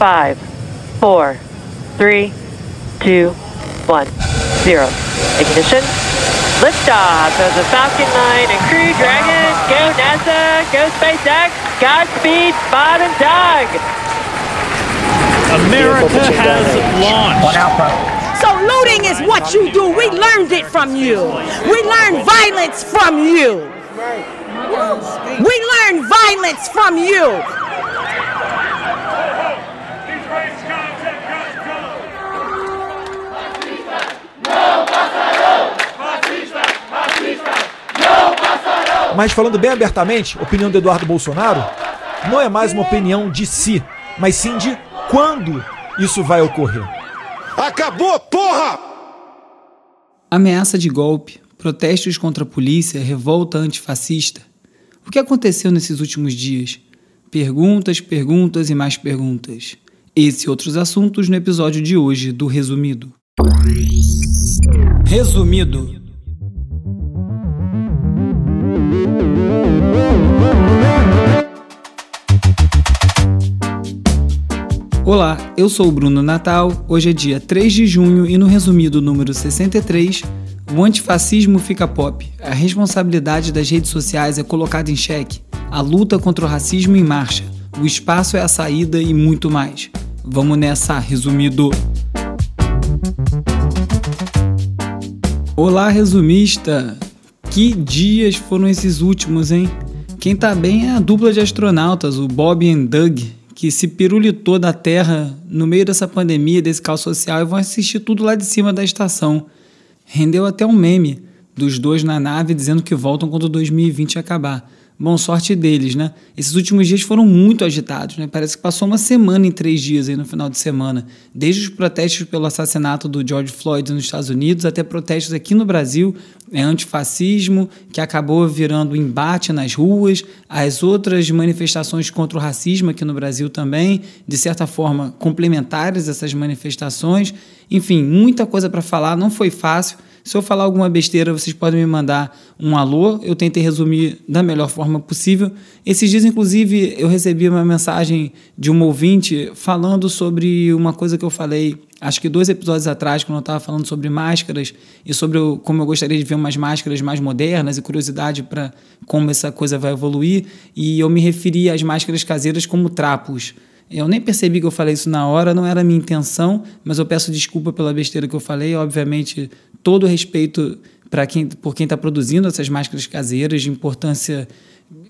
five, four, three, two, one, zero. Ignition. Liftoff of the Falcon 9 and Crew Dragon. Go NASA, go SpaceX, Godspeed, Bob and Doug. America has launched. So looting is what you do. We learned it from you. We learned violence from you. We learned violence from you. Mas falando bem abertamente, a opinião do Eduardo Bolsonaro não é mais uma opinião de si, mas sim de quando isso vai ocorrer. Acabou, porra! Ameaça de golpe, protestos contra a polícia, revolta antifascista. O que aconteceu nesses últimos dias? Perguntas, perguntas e mais perguntas. Esse e outros assuntos no episódio de hoje do Resumido. Resumido. Olá, eu sou o Bruno Natal. Hoje é dia 3 de junho e no resumido número 63, o antifascismo fica pop. A responsabilidade das redes sociais é colocada em xeque. A luta contra o racismo em marcha. O espaço é a saída e muito mais. Vamos nessa, resumido. Olá, resumista! Que dias foram esses últimos, hein? Quem tá bem é a dupla de astronautas, o Bob e Doug, que se pirulitou da Terra no meio dessa pandemia, desse caos social, e vão assistir tudo lá de cima da estação. Rendeu até um meme dos dois na nave dizendo que voltam quando 2020 acabar. Bom, sorte deles, né? Esses últimos dias foram muito agitados, né? Parece que passou uma semana em três dias aí no final de semana. Desde os protestos pelo assassinato do George Floyd nos Estados Unidos até protestos aqui no Brasil, é antifascismo, que acabou virando embate nas ruas, as outras manifestações contra o racismo aqui no Brasil também, de certa forma complementares essas manifestações. Enfim, muita coisa para falar, não foi fácil. Se eu falar alguma besteira, vocês podem me mandar um alô. Eu tentei resumir da melhor forma possível. Esses dias, inclusive, eu recebi uma mensagem de um ouvinte falando sobre uma coisa que eu falei, acho que dois episódios atrás, quando eu estava falando sobre máscaras e sobre o, como eu gostaria de ver umas máscaras mais modernas e curiosidade para como essa coisa vai evoluir. E eu me referi às máscaras caseiras como trapos. Eu nem percebi que eu falei isso na hora, não era a minha intenção, mas eu peço desculpa pela besteira que eu falei. Obviamente, todo respeito para quem, por quem está produzindo essas máscaras caseiras, de importância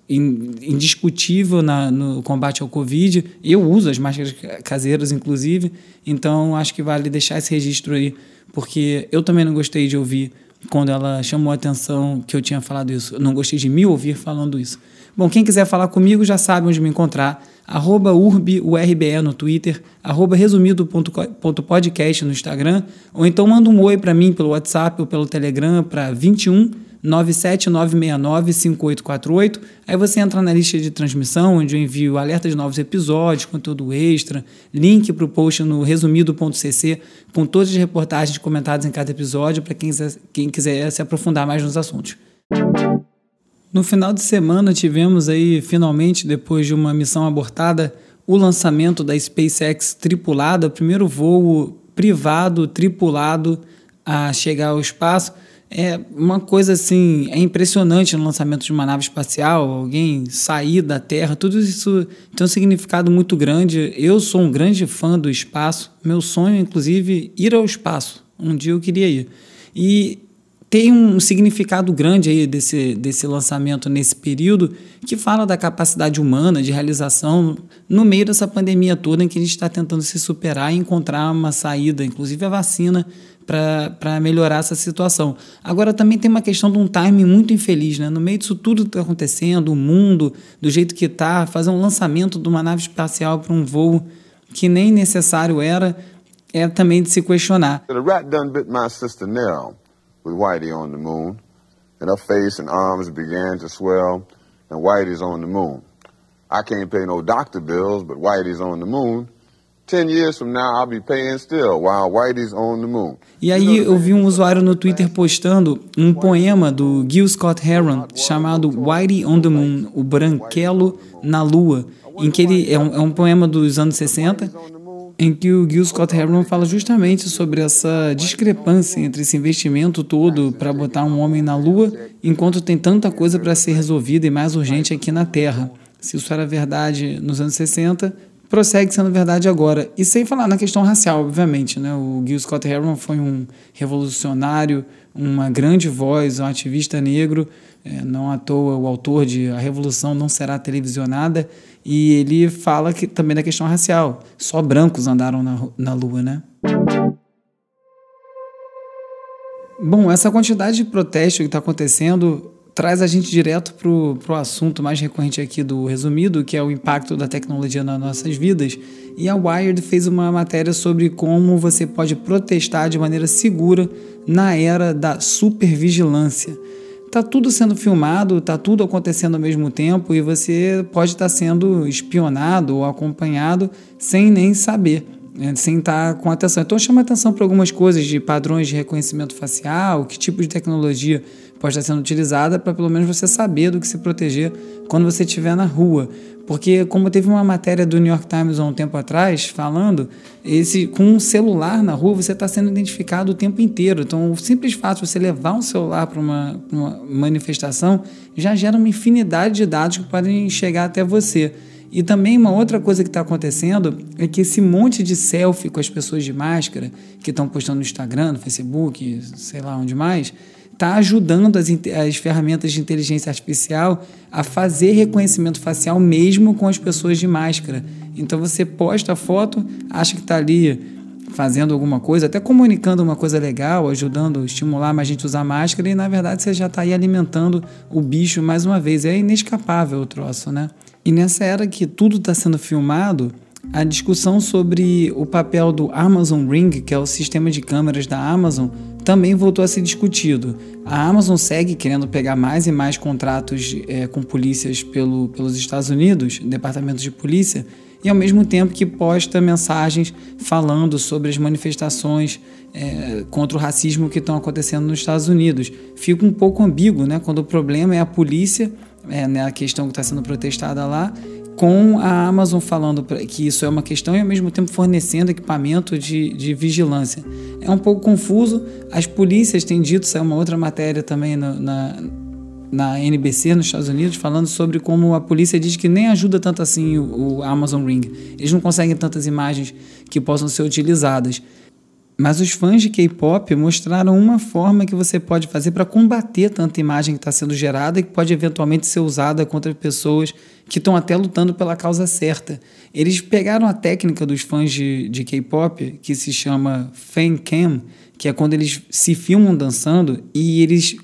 indiscutível na, no combate ao Covid. Eu uso as máscaras caseiras, inclusive, então acho que vale deixar esse registro aí, porque eu também não gostei de ouvir quando ela chamou a atenção que eu tinha falado isso. Eu não gostei de me ouvir falando isso. Bom, quem quiser falar comigo já sabe onde me encontrar arroba urbiurbe no Twitter, arroba resumido.podcast no Instagram, ou então manda um oi para mim pelo WhatsApp ou pelo Telegram para 21 97969 5848. Aí você entra na lista de transmissão, onde eu envio alerta de novos episódios, conteúdo extra, link para o post no resumido.cc, com todas as reportagens comentadas em cada episódio, para quem, quem quiser se aprofundar mais nos assuntos. No final de semana tivemos aí, finalmente, depois de uma missão abortada, o lançamento da SpaceX tripulada, o primeiro voo privado tripulado a chegar ao espaço. É uma coisa assim, é impressionante no lançamento de uma nave espacial, alguém sair da Terra, tudo isso tem um significado muito grande. Eu sou um grande fã do espaço, meu sonho, inclusive, ir ao espaço. Um dia eu queria ir. E tem um significado grande aí desse, desse lançamento nesse período que fala da capacidade humana de realização no meio dessa pandemia toda em que a gente está tentando se superar e encontrar uma saída, inclusive a vacina, para melhorar essa situação. Agora também tem uma questão de um timing muito infeliz, né? No meio disso tudo que está acontecendo, o mundo do jeito que está, fazer um lançamento de uma nave espacial para um voo que nem necessário era, é também de se questionar. Rat. With Whitey on the moon, and her face and arms began to swell, and Whitey's on the moon. I can't pay no doctor bills, but Whitey's on the moon. Ten years from now, I'll be paying still while Whitey's on the moon. E aí eu vi um usuário no Twitter postando um poema do Gil Scott Heron chamado Whitey on the Moon, o branquelo na lua, em que ele é um, é um poema dos anos 60 em que o Gil Scott Heron fala justamente sobre essa discrepância entre esse investimento todo para botar um homem na Lua, enquanto tem tanta coisa para ser resolvida e mais urgente aqui na Terra. Se isso era verdade nos anos 60, prossegue sendo verdade agora. E sem falar na questão racial, obviamente. Né? O Gil Scott Heron foi um revolucionário, uma grande voz, um ativista negro, é, não à toa o autor de A Revolução Não Será Televisionada, e ele fala que, também da questão racial. Só brancos andaram na, na Lua, né? Bom, essa quantidade de protesto que está acontecendo traz a gente direto para o assunto mais recorrente aqui do resumido, que é o impacto da tecnologia nas nossas vidas. E a Wired fez uma matéria sobre como você pode protestar de maneira segura na era da supervigilância tá tudo sendo filmado, tá tudo acontecendo ao mesmo tempo e você pode estar tá sendo espionado ou acompanhado sem nem saber? Sem estar com atenção. Então chama atenção para algumas coisas de padrões de reconhecimento facial, que tipo de tecnologia pode estar sendo utilizada para pelo menos você saber do que se proteger quando você estiver na rua. Porque, como teve uma matéria do New York Times há um tempo atrás falando, esse com um celular na rua você está sendo identificado o tempo inteiro. Então, o simples fato de você levar um celular para uma, uma manifestação já gera uma infinidade de dados que podem chegar até você. E também uma outra coisa que está acontecendo é que esse monte de selfie com as pessoas de máscara que estão postando no Instagram, no Facebook, sei lá onde mais, está ajudando as, as ferramentas de inteligência artificial a fazer reconhecimento facial mesmo com as pessoas de máscara. Então você posta a foto, acha que está ali fazendo alguma coisa, até comunicando uma coisa legal, ajudando, estimular mais gente a usar máscara, e na verdade você já está aí alimentando o bicho mais uma vez. É inescapável o troço, né? E nessa era que tudo está sendo filmado, a discussão sobre o papel do Amazon Ring, que é o sistema de câmeras da Amazon, também voltou a ser discutido. A Amazon segue querendo pegar mais e mais contratos é, com polícias pelo, pelos Estados Unidos, departamentos de polícia, e ao mesmo tempo que posta mensagens falando sobre as manifestações é, contra o racismo que estão acontecendo nos Estados Unidos. Fica um pouco ambíguo, né? Quando o problema é a polícia, é, né, a questão que está sendo protestada lá, com a Amazon falando que isso é uma questão e ao mesmo tempo fornecendo equipamento de, de vigilância. É um pouco confuso. As polícias têm dito, é uma outra matéria também na, na, na NBC nos Estados Unidos, falando sobre como a polícia diz que nem ajuda tanto assim o, o Amazon Ring. Eles não conseguem tantas imagens que possam ser utilizadas. Mas os fãs de K-pop mostraram uma forma que você pode fazer para combater tanta imagem que está sendo gerada e que pode eventualmente ser usada contra pessoas que estão até lutando pela causa certa. Eles pegaram a técnica dos fãs de, de K-pop, que se chama fan cam, que é quando eles se filmam dançando e eles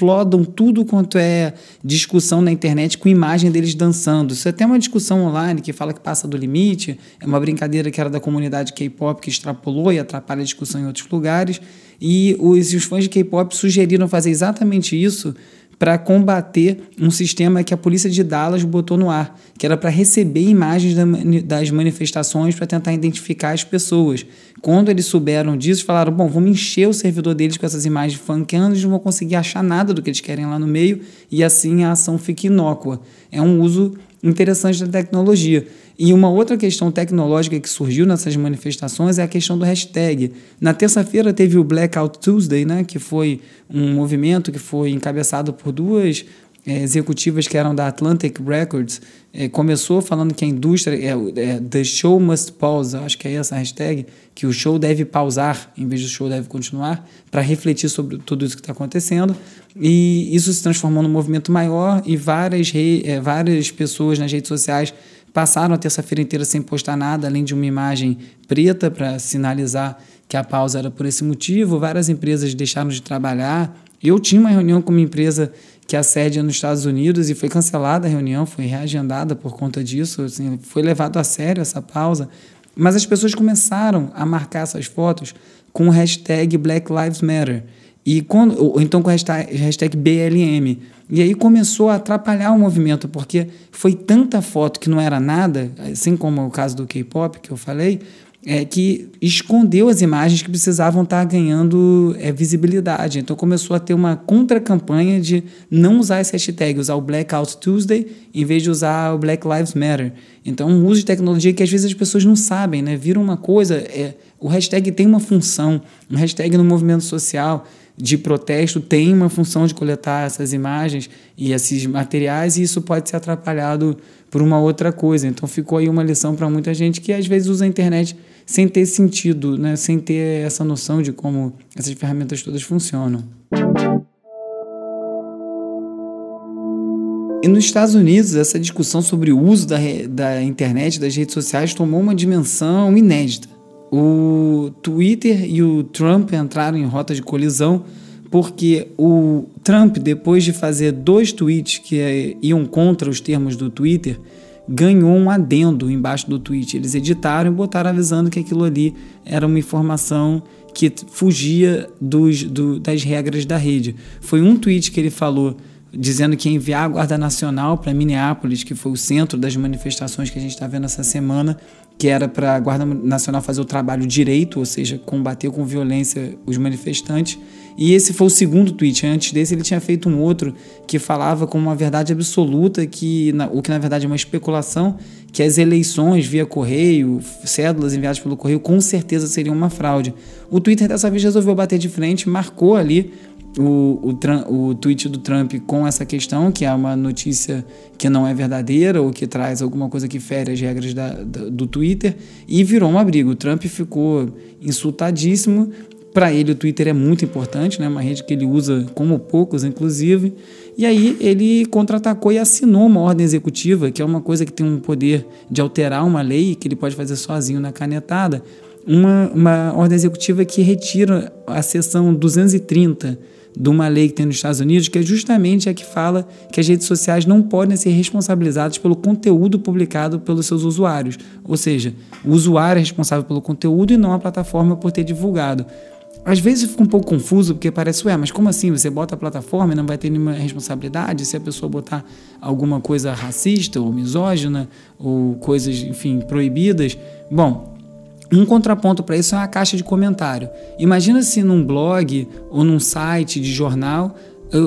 flodam tudo quanto é discussão na internet com imagem deles dançando. Isso é até uma discussão online que fala que passa do limite, é uma brincadeira que era da comunidade K-pop que extrapolou e atrapalha a discussão em outros lugares. E os, os fãs de K-pop sugeriram fazer exatamente isso para combater um sistema que a polícia de Dallas botou no ar, que era para receber imagens das manifestações para tentar identificar as pessoas. Quando eles souberam disso, falaram: bom, vamos encher o servidor deles com essas imagens funkeando, eles não vão conseguir achar nada do que eles querem lá no meio e assim a ação fica inócua. É um uso interessante da tecnologia. E uma outra questão tecnológica que surgiu nessas manifestações é a questão do hashtag. Na terça-feira teve o Blackout Tuesday, né, que foi um movimento que foi encabeçado por duas é, executivas que eram da Atlantic Records, é, começou falando que a indústria, é, é, the show must pause, acho que é essa a hashtag, que o show deve pausar em vez do show deve continuar, para refletir sobre tudo isso que está acontecendo. E isso se transformou num movimento maior e várias, re, é, várias pessoas nas redes sociais passaram a terça-feira inteira sem postar nada, além de uma imagem preta para sinalizar que a pausa era por esse motivo. Várias empresas deixaram de trabalhar. Eu tinha uma reunião com uma empresa que a sede é nos Estados Unidos e foi cancelada a reunião, foi reagendada por conta disso, assim, foi levado a sério essa pausa. Mas as pessoas começaram a marcar essas fotos com o hashtag Black Lives Matter. E quando, ou então com o hashtag, hashtag BLM. E aí começou a atrapalhar o movimento, porque foi tanta foto que não era nada, assim como o caso do K-pop que eu falei, é, que escondeu as imagens que precisavam estar ganhando é, visibilidade. Então começou a ter uma contra-campanha de não usar esse hashtag, usar o Blackout Tuesday em vez de usar o Black Lives Matter. Então um uso de tecnologia que às vezes as pessoas não sabem, né? Viram uma coisa, é, o hashtag tem uma função, um hashtag no movimento social de protesto tem uma função de coletar essas imagens e esses materiais e isso pode ser atrapalhado por uma outra coisa. Então ficou aí uma lição para muita gente que às vezes usa a internet sem ter sentido, né? sem ter essa noção de como essas ferramentas todas funcionam. E nos Estados Unidos, essa discussão sobre o uso da, da internet, das redes sociais, tomou uma dimensão inédita. O Twitter e o Trump entraram em rota de colisão porque o Trump, depois de fazer dois tweets que é, iam contra os termos do Twitter, ganhou um adendo embaixo do tweet. Eles editaram e botaram avisando que aquilo ali era uma informação que fugia dos, do, das regras da rede. Foi um tweet que ele falou dizendo que ia enviar a Guarda Nacional para Minneapolis, que foi o centro das manifestações que a gente está vendo essa semana, que era para a Guarda Nacional fazer o trabalho direito, ou seja, combater com violência os manifestantes. E esse foi o segundo tweet. Antes desse, ele tinha feito um outro que falava com uma verdade absoluta, que o que na verdade é uma especulação, que as eleições via correio, cédulas enviadas pelo correio, com certeza seriam uma fraude. O Twitter dessa vez resolveu bater de frente, marcou ali o, o, o tweet do Trump com essa questão, que é uma notícia que não é verdadeira ou que traz alguma coisa que fere as regras da, da, do Twitter, e virou uma briga. O Trump ficou insultadíssimo. Para ele, o Twitter é muito importante, né? uma rede que ele usa como poucos, inclusive. E aí ele contra-atacou e assinou uma ordem executiva, que é uma coisa que tem um poder de alterar uma lei, que ele pode fazer sozinho na canetada. Uma, uma ordem executiva que retira a seção 230 de uma lei que tem nos Estados Unidos, que é justamente a que fala que as redes sociais não podem ser responsabilizadas pelo conteúdo publicado pelos seus usuários. Ou seja, o usuário é responsável pelo conteúdo e não a plataforma por ter divulgado. Às vezes fica um pouco confuso, porque parece, ué, mas como assim? Você bota a plataforma e não vai ter nenhuma responsabilidade se a pessoa botar alguma coisa racista ou misógina ou coisas, enfim, proibidas? Bom, um contraponto para isso é uma caixa de comentário. Imagina se num blog ou num site de jornal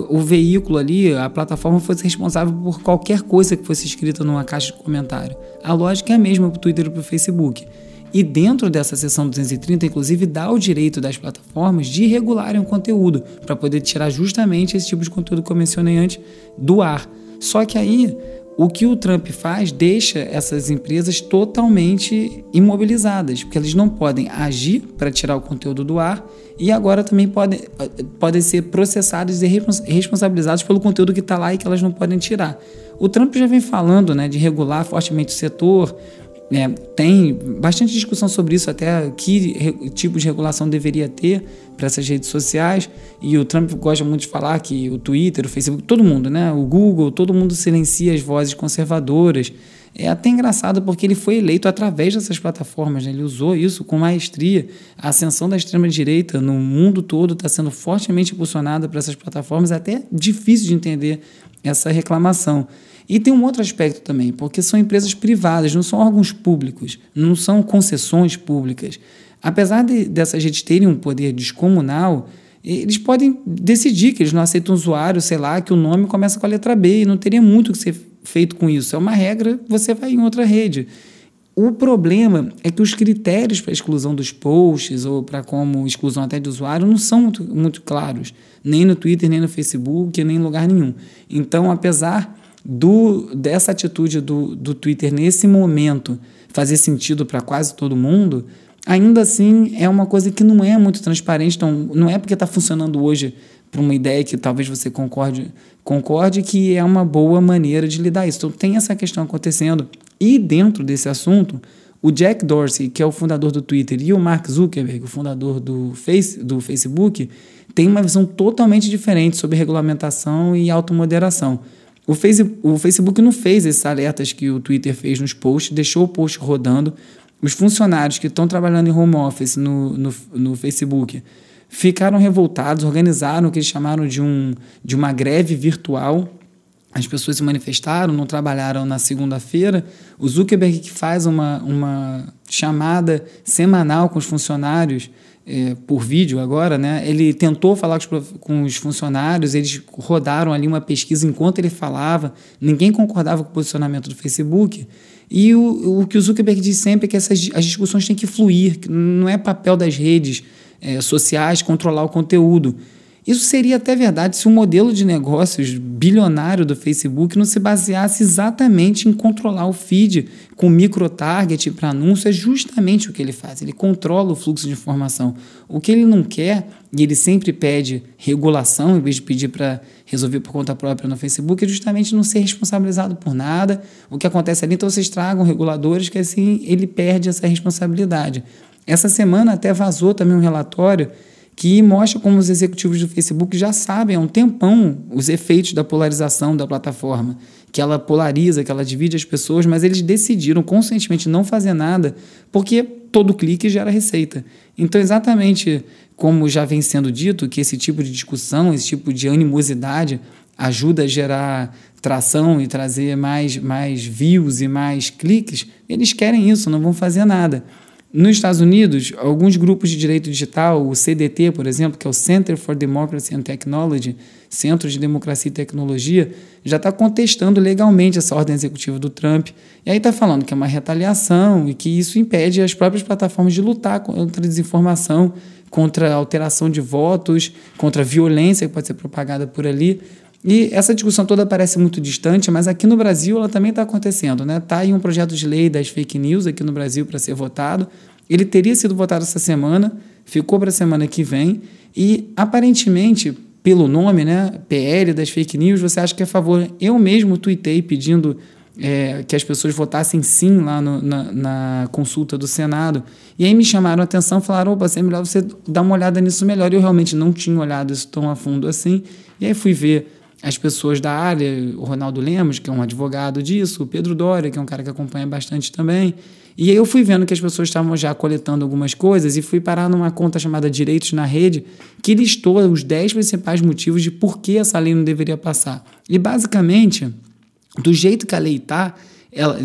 o veículo ali, a plataforma fosse responsável por qualquer coisa que fosse escrita numa caixa de comentário. A lógica é a mesma para o Twitter e para o Facebook. E dentro dessa seção 230, inclusive, dá o direito das plataformas de regularem o conteúdo, para poder tirar justamente esse tipo de conteúdo que eu mencionei antes do ar. Só que aí o que o Trump faz deixa essas empresas totalmente imobilizadas, porque eles não podem agir para tirar o conteúdo do ar e agora também podem, podem ser processadas e responsabilizadas pelo conteúdo que está lá e que elas não podem tirar. O Trump já vem falando né, de regular fortemente o setor, é, tem bastante discussão sobre isso, até que tipo de regulação deveria ter para essas redes sociais. E o Trump gosta muito de falar que o Twitter, o Facebook, todo mundo, né? O Google, todo mundo silencia as vozes conservadoras. É até engraçado porque ele foi eleito através dessas plataformas, né? ele usou isso com maestria. A ascensão da extrema-direita no mundo todo está sendo fortemente impulsionada por essas plataformas, é até difícil de entender essa reclamação. E tem um outro aspecto também, porque são empresas privadas, não são órgãos públicos, não são concessões públicas. Apesar de, dessas redes terem um poder descomunal, eles podem decidir que eles não aceitam usuário, sei lá, que o nome começa com a letra B e não teria muito o que ser feito com isso. É uma regra, você vai em outra rede. O problema é que os critérios para exclusão dos posts ou para como exclusão até de usuário não são muito, muito claros, nem no Twitter, nem no Facebook, nem em lugar nenhum. Então, apesar do, dessa atitude do, do Twitter nesse momento fazer sentido para quase todo mundo, ainda assim é uma coisa que não é muito transparente. Então, não é porque está funcionando hoje para uma ideia que talvez você concorde, concorde que é uma boa maneira de lidar isso. Então, tem essa questão acontecendo. E dentro desse assunto, o Jack Dorsey, que é o fundador do Twitter, e o Mark Zuckerberg, o fundador do, face, do Facebook, têm uma visão totalmente diferente sobre regulamentação e automoderação. O, face, o Facebook não fez esses alertas que o Twitter fez nos posts, deixou o post rodando. Os funcionários que estão trabalhando em home office no, no, no Facebook ficaram revoltados, organizaram o que eles chamaram de, um, de uma greve virtual as pessoas se manifestaram, não trabalharam na segunda-feira. O Zuckerberg que faz uma, uma chamada semanal com os funcionários é, por vídeo agora, né? Ele tentou falar com os, com os, funcionários, eles rodaram ali uma pesquisa enquanto ele falava, ninguém concordava com o posicionamento do Facebook. E o, o que o Zuckerberg diz sempre é que essas, as discussões têm que fluir, que não é papel das redes é, sociais controlar o conteúdo. Isso seria até verdade se o modelo de negócios bilionário do Facebook não se baseasse exatamente em controlar o feed com micro-target para anúncio. É justamente o que ele faz. Ele controla o fluxo de informação. O que ele não quer, e ele sempre pede regulação, em vez de pedir para resolver por conta própria no Facebook, é justamente não ser responsabilizado por nada. O que acontece ali, então vocês tragam reguladores que assim ele perde essa responsabilidade. Essa semana até vazou também um relatório que mostra como os executivos do Facebook já sabem há um tempão os efeitos da polarização da plataforma, que ela polariza, que ela divide as pessoas, mas eles decidiram conscientemente não fazer nada porque todo clique gera receita. Então, exatamente como já vem sendo dito, que esse tipo de discussão, esse tipo de animosidade ajuda a gerar tração e trazer mais, mais views e mais cliques, eles querem isso, não vão fazer nada. Nos Estados Unidos, alguns grupos de direito digital, o CDT, por exemplo, que é o Center for Democracy and Technology, Centro de Democracia e Tecnologia, já está contestando legalmente essa ordem executiva do Trump. E aí está falando que é uma retaliação e que isso impede as próprias plataformas de lutar contra a desinformação, contra a alteração de votos, contra a violência que pode ser propagada por ali. E essa discussão toda parece muito distante, mas aqui no Brasil ela também está acontecendo. Está né? Tá aí um projeto de lei das fake news aqui no Brasil para ser votado. Ele teria sido votado essa semana, ficou para a semana que vem, e aparentemente, pelo nome, né, PL das fake news, você acha que é a favor. Eu mesmo tuitei pedindo é, que as pessoas votassem sim lá no, na, na, consulta do Senado. E aí me chamaram a atenção falaram: opa, é melhor você dar uma olhada nisso melhor. Eu realmente não tinha olhado isso tão a fundo assim. E aí fui ver as pessoas da área, o Ronaldo Lemos, que é um advogado disso, o Pedro Doria, que é um cara que acompanha bastante também. E aí eu fui vendo que as pessoas estavam já coletando algumas coisas e fui parar numa conta chamada Direitos na Rede, que listou os 10 principais motivos de por que essa lei não deveria passar. E basicamente, do jeito que a lei está,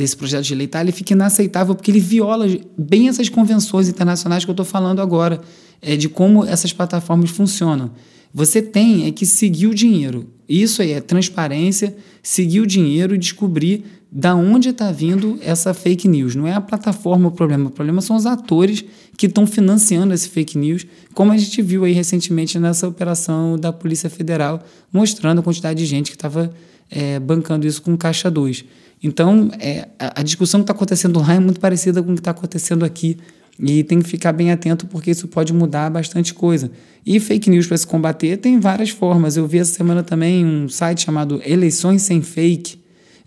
esse projeto de lei está, ele fica inaceitável porque ele viola bem essas convenções internacionais que eu estou falando agora, é, de como essas plataformas funcionam. Você tem é que seguir o dinheiro. Isso aí é transparência, seguir o dinheiro e descobrir da onde está vindo essa fake news. Não é a plataforma o problema, o problema são os atores que estão financiando esse fake news, como a gente viu aí recentemente nessa operação da Polícia Federal, mostrando a quantidade de gente que estava é, bancando isso com caixa 2. Então, é, a, a discussão que está acontecendo lá é muito parecida com o que está acontecendo aqui e tem que ficar bem atento porque isso pode mudar bastante coisa. E fake news para se combater tem várias formas. Eu vi essa semana também um site chamado Eleições Sem Fake,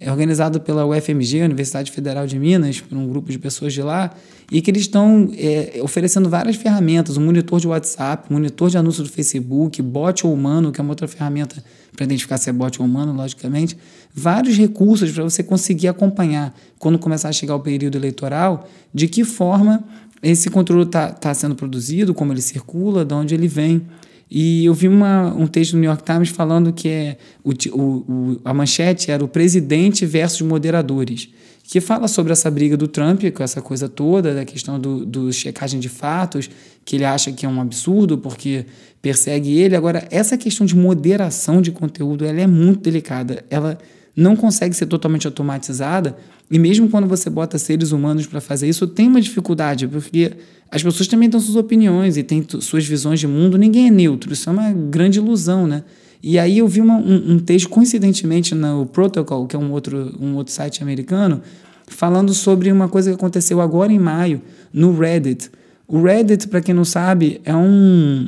é organizado pela UFMG, Universidade Federal de Minas, por um grupo de pessoas de lá, e que eles estão é, oferecendo várias ferramentas, um monitor de WhatsApp, monitor de anúncio do Facebook, bot ou humano, que é uma outra ferramenta para identificar se é bot ou humano, logicamente, vários recursos para você conseguir acompanhar, quando começar a chegar o período eleitoral, de que forma esse conteúdo está tá sendo produzido, como ele circula, de onde ele vem. E eu vi uma, um texto no New York Times falando que é o, o, a manchete era o presidente versus moderadores, que fala sobre essa briga do Trump, com essa coisa toda, da questão do, do checagem de fatos, que ele acha que é um absurdo porque persegue ele. Agora, essa questão de moderação de conteúdo ela é muito delicada. Ela não consegue ser totalmente automatizada, e mesmo quando você bota seres humanos para fazer isso, tem uma dificuldade, porque as pessoas também têm suas opiniões e têm suas visões de mundo, ninguém é neutro, isso é uma grande ilusão, né? E aí eu vi uma, um, um, texto, coincidentemente, no Protocol, que é um outro, um outro site americano, falando sobre uma coisa que aconteceu agora em maio, no Reddit. O Reddit, para quem não sabe, é um,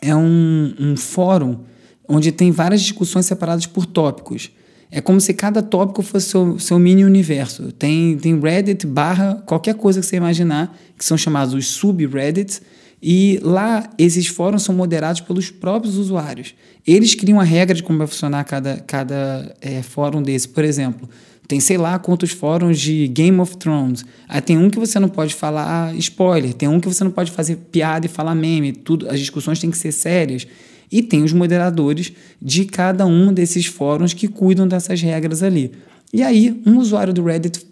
é um, um fórum onde tem várias discussões separadas por tópicos. É como se cada tópico fosse seu, seu mini universo. Tem, tem Reddit barra qualquer coisa que você imaginar, que são chamados os subreddits, e lá esses fóruns são moderados pelos próprios usuários. Eles criam a regra de como vai funcionar cada, cada é, fórum desse. Por exemplo, tem sei lá quantos fóruns de Game of Thrones. Aí tem um que você não pode falar spoiler, tem um que você não pode fazer piada e falar meme, tudo, as discussões têm que ser sérias. E tem os moderadores de cada um desses fóruns que cuidam dessas regras ali. E aí, um usuário do Reddit,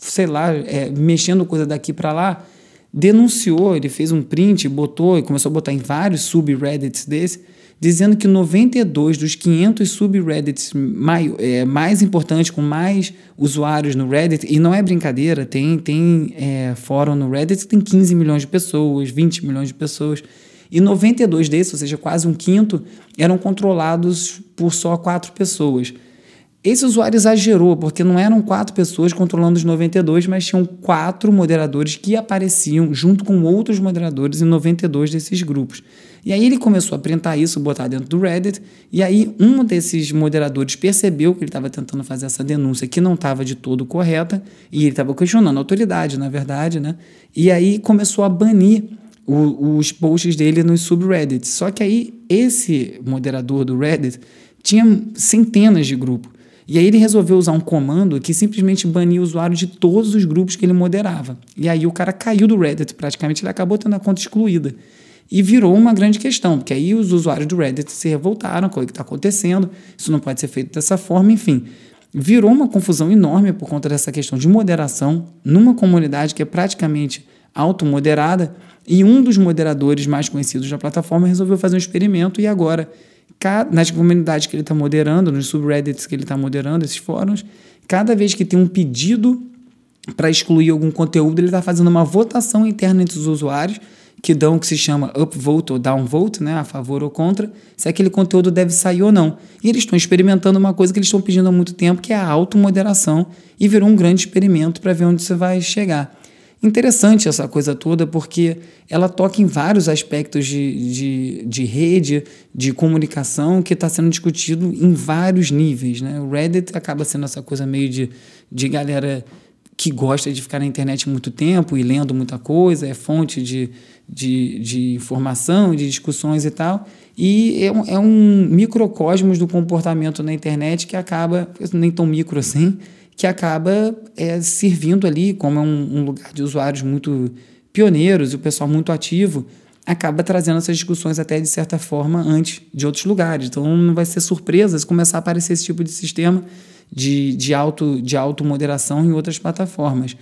sei lá, é, mexendo coisa daqui para lá, denunciou, ele fez um print, botou e começou a botar em vários subreddits desse, dizendo que 92 dos 500 subreddits mais, é, mais importantes, com mais usuários no Reddit, e não é brincadeira, tem, tem é, fórum no Reddit que tem 15 milhões de pessoas, 20 milhões de pessoas, e 92 desses, ou seja, quase um quinto, eram controlados por só quatro pessoas. Esse usuário exagerou, porque não eram quatro pessoas controlando os 92, mas tinham quatro moderadores que apareciam junto com outros moderadores em 92 desses grupos. E aí ele começou a printar isso, botar dentro do Reddit, e aí um desses moderadores percebeu que ele estava tentando fazer essa denúncia que não estava de todo correta, e ele estava questionando a autoridade, na verdade, né? E aí começou a banir o, os posts dele nos subreddits. Só que aí esse moderador do Reddit tinha centenas de grupos. E aí ele resolveu usar um comando que simplesmente bania o usuário de todos os grupos que ele moderava. E aí o cara caiu do Reddit, praticamente ele acabou tendo a conta excluída. E virou uma grande questão, porque aí os usuários do Reddit se revoltaram com o que está acontecendo, isso não pode ser feito dessa forma, enfim. Virou uma confusão enorme por conta dessa questão de moderação numa comunidade que é praticamente automoderada, e um dos moderadores mais conhecidos da plataforma resolveu fazer um experimento e agora nas comunidades que ele está moderando, nos subreddits que ele está moderando, esses fóruns, cada vez que tem um pedido para excluir algum conteúdo, ele está fazendo uma votação interna entre os usuários, que dão o que se chama upvote ou downvote, né, a favor ou contra, se aquele conteúdo deve sair ou não. E eles estão experimentando uma coisa que eles estão pedindo há muito tempo, que é a automoderação, e virou um grande experimento para ver onde você vai chegar. Interessante essa coisa toda, porque ela toca em vários aspectos de, de, de rede, de comunicação, que está sendo discutido em vários níveis. Né? O Reddit acaba sendo essa coisa meio de, de galera que gosta de ficar na internet muito tempo e lendo muita coisa, é fonte de, de, de informação, de discussões e tal. E é um, é um microcosmos do comportamento na internet que acaba, nem tão micro assim, que acaba é, servindo ali, como é um, um, lugar de usuários muito pioneiros e o pessoal muito ativo, acaba trazendo essas discussões até de certa forma antes de outros lugares. Então não vai ser surpresa se começar a aparecer esse tipo de sistema de, de, auto, de automoderação em outras plataformas.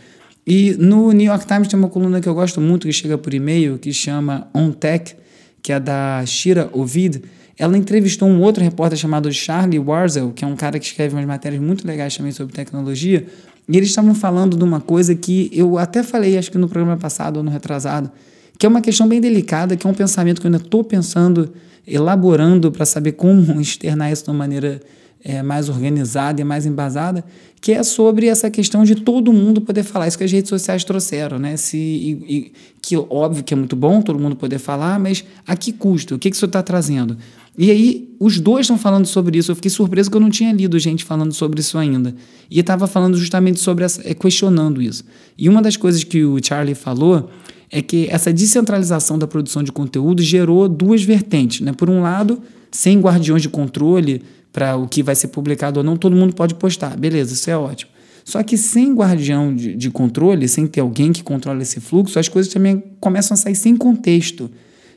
E no New York Times tem uma coluna que eu gosto muito, que chega por e-mail, que chama On Tech, que é da Shira Ovid, ela entrevistou um outro repórter chamado Charlie Warzel, que é um cara que escreve umas matérias muito legais também sobre tecnologia, e eles estavam falando de uma coisa que eu até falei, acho que no programa passado ou no retrasado, que é uma questão bem delicada, que é um pensamento que eu ainda estou pensando, elaborando para saber como externar isso de uma maneira é, mais organizada e mais embasada, que é sobre essa questão de todo mundo poder falar isso que as redes sociais trouxeram, né? Se, e, e, que óbvio que é muito bom todo mundo poder falar, mas a que custo? O que, que isso está trazendo? E aí, os dois estão falando sobre isso. Eu fiquei surpreso que eu não tinha lido gente falando sobre isso ainda. E estava falando justamente sobre essa, é, questionando isso. E uma das coisas que o Charlie falou é que essa descentralização da produção de conteúdo gerou duas vertentes. Né? Por um lado, sem guardiões de controle para o que vai ser publicado ou não, todo mundo pode postar. Beleza, isso é ótimo. Só que sem guardião de, de controle, sem ter alguém que controle esse fluxo, as coisas também começam a sair sem contexto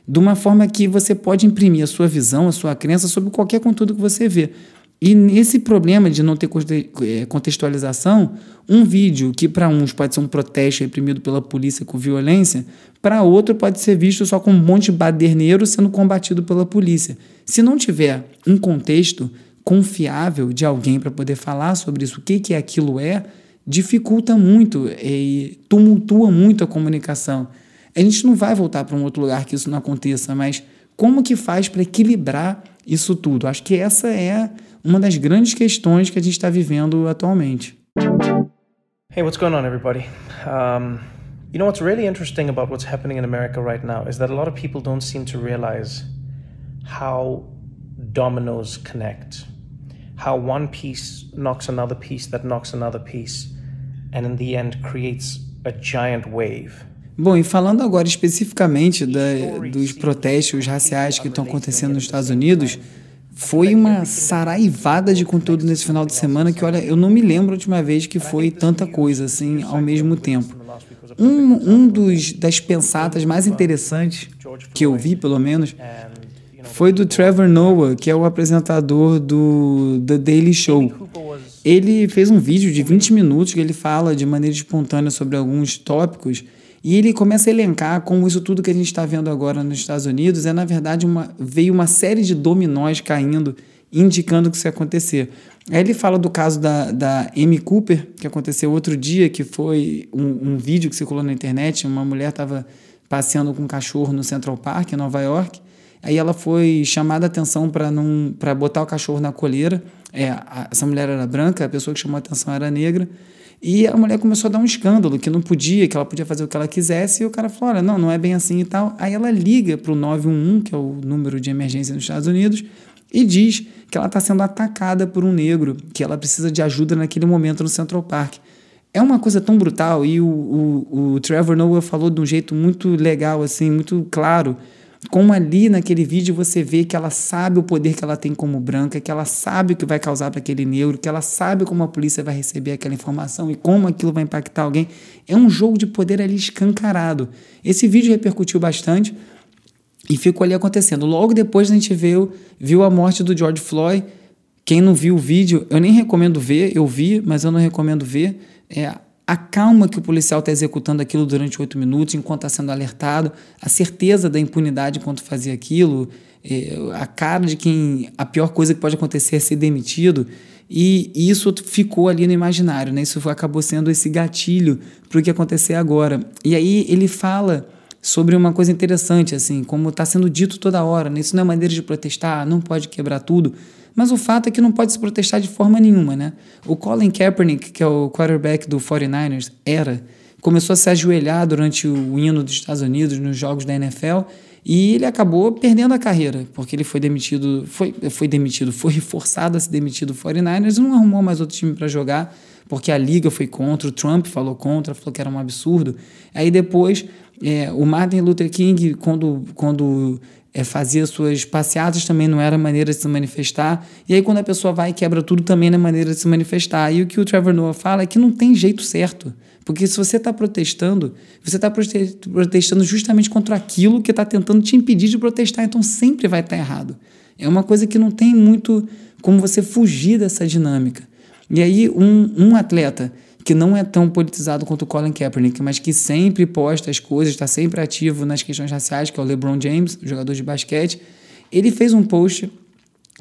de uma forma que você pode imprimir a sua visão, a sua crença sobre qualquer conteúdo que você vê. E nesse problema de não ter é, contextualização, um vídeo que para uns pode ser um protesto reprimido pela polícia com violência, para outro pode ser visto só como um monte de baderneiro sendo combatido pela polícia. Se não tiver um contexto confiável de alguém para poder falar sobre isso, o que, que aquilo é, dificulta muito e tumultua muito a comunicação. A gente não vai voltar para um outro lugar que isso não aconteça, mas como que faz para equilibrar isso tudo? Acho que essa é uma das grandes questões que a gente está vivendo atualmente. Hey, what's going on, everybody? Um, you know what's really interesting about what's happening in America right now is that a lot of people don't seem to realize how dominoes connect, how one piece knocks another piece that knocks another piece, and in the end creates a giant wave. Bom, e falando agora especificamente da, dos protestos raciais que estão acontecendo nos Estados Unidos, foi uma saraivada de conteúdo nesse final de semana que, olha, eu não me lembro a última vez que foi tanta coisa assim ao mesmo tempo. Um, um dos, das pensatas mais interessantes que eu vi, pelo menos, foi do Trevor Noah, que é o apresentador do The Daily Show. Ele fez um vídeo de 20 minutos que ele fala de maneira espontânea sobre alguns tópicos e ele começa a elencar como isso tudo que a gente está vendo agora nos Estados Unidos é, na verdade, uma, veio uma série de dominós caindo, indicando que isso ia acontecer. Aí ele fala do caso da, da Amy Cooper, que aconteceu outro dia, que foi um, um vídeo que circulou na internet. Uma mulher estava passeando com um cachorro no Central Park, em Nova York. Aí ela foi chamada a atenção para botar o cachorro na coleira. É, a, essa mulher era branca, a pessoa que chamou a atenção era negra. E a mulher começou a dar um escândalo, que não podia, que ela podia fazer o que ela quisesse, e o cara falou: olha, não, não é bem assim e tal. Aí ela liga para o 911, que é o número de emergência nos Estados Unidos, e diz que ela está sendo atacada por um negro, que ela precisa de ajuda naquele momento no Central Park. É uma coisa tão brutal, e o, o, o Trevor Noah falou de um jeito muito legal, assim, muito claro como ali naquele vídeo você vê que ela sabe o poder que ela tem como branca, que ela sabe o que vai causar para aquele negro, que ela sabe como a polícia vai receber aquela informação e como aquilo vai impactar alguém. É um jogo de poder ali escancarado. Esse vídeo repercutiu bastante e ficou ali acontecendo. Logo depois a gente viu, viu a morte do George Floyd. Quem não viu o vídeo, eu nem recomendo ver, eu vi, mas eu não recomendo ver. É, a calma que o policial está executando aquilo durante oito minutos enquanto está sendo alertado, a certeza da impunidade enquanto fazia aquilo, é, a cara de quem a pior coisa que pode acontecer é ser demitido. E isso ficou ali no imaginário, né? Isso acabou sendo esse gatilho para o que acontecer agora. E aí ele fala sobre uma coisa interessante, assim, como está sendo dito toda hora, né? Isso não é maneira de protestar, não pode quebrar tudo. Mas o fato é que não pode se protestar de forma nenhuma, né? O Colin Kaepernick, que é o quarterback do 49ers, era, começou a se ajoelhar durante o hino dos Estados Unidos nos jogos da NFL e ele acabou perdendo a carreira, porque ele foi demitido, foi, foi demitido, foi forçado a se demitir do 49ers e não arrumou mais outro time para jogar, porque a liga foi contra, o Trump falou contra, falou que era um absurdo. Aí depois, é, o Martin Luther King, quando, quando é, fazia suas passeatas também não era maneira de se manifestar. E aí, quando a pessoa vai e quebra tudo, também não é maneira de se manifestar. E o que o Trevor Noah fala é que não tem jeito certo. Porque se você está protestando, você está protestando justamente contra aquilo que está tentando te impedir de protestar. Então sempre vai estar tá errado. É uma coisa que não tem muito como você fugir dessa dinâmica. E aí, um, um atleta que não é tão politizado quanto o Colin Kaepernick, mas que sempre posta as coisas, está sempre ativo nas questões raciais, que é o LeBron James, jogador de basquete. Ele fez um post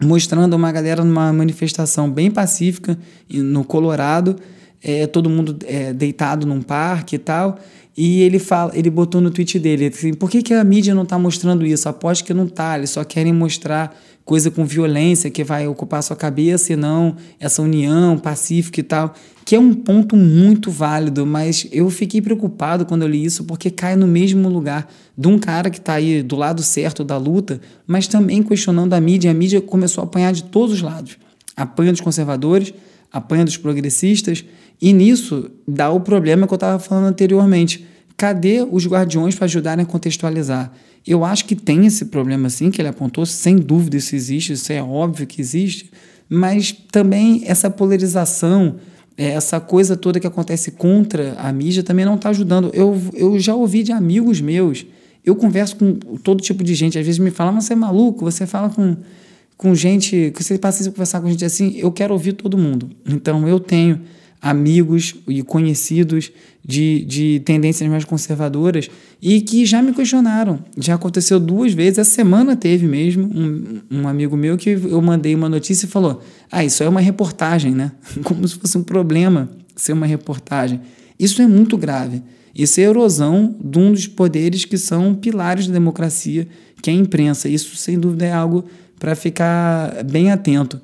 mostrando uma galera numa manifestação bem pacífica no Colorado, é, todo mundo é, deitado num parque e tal. E ele fala, ele botou no tweet dele assim, por que, que a mídia não está mostrando isso? Aposto que não está, eles só querem mostrar coisa com violência que vai ocupar sua cabeça e não essa união pacífica e tal, que é um ponto muito válido, mas eu fiquei preocupado quando eu li isso porque cai no mesmo lugar de um cara que está aí do lado certo da luta, mas também questionando a mídia. A mídia começou a apanhar de todos os lados. Apanha dos conservadores, apanha dos progressistas, e nisso dá o problema que eu estava falando anteriormente. Cadê os guardiões para ajudarem a contextualizar? Eu acho que tem esse problema sim, que ele apontou, sem dúvida isso existe, isso é óbvio que existe, mas também essa polarização, é, essa coisa toda que acontece contra a mídia também não está ajudando. Eu, eu já ouvi de amigos meus, eu converso com todo tipo de gente, às vezes me falam, você é maluco, você fala com, com gente, que você passa a conversar com gente assim, eu quero ouvir todo mundo. Então eu tenho amigos e conhecidos de, de tendências mais conservadoras e que já me questionaram. Já aconteceu duas vezes, essa semana teve mesmo um, um amigo meu que eu mandei uma notícia e falou: Ah, isso é uma reportagem, né? Como se fosse um problema ser uma reportagem. Isso é muito grave. Isso é erosão de um dos poderes que são pilares da democracia, que é a imprensa. Isso, sem dúvida, é algo para ficar bem atento.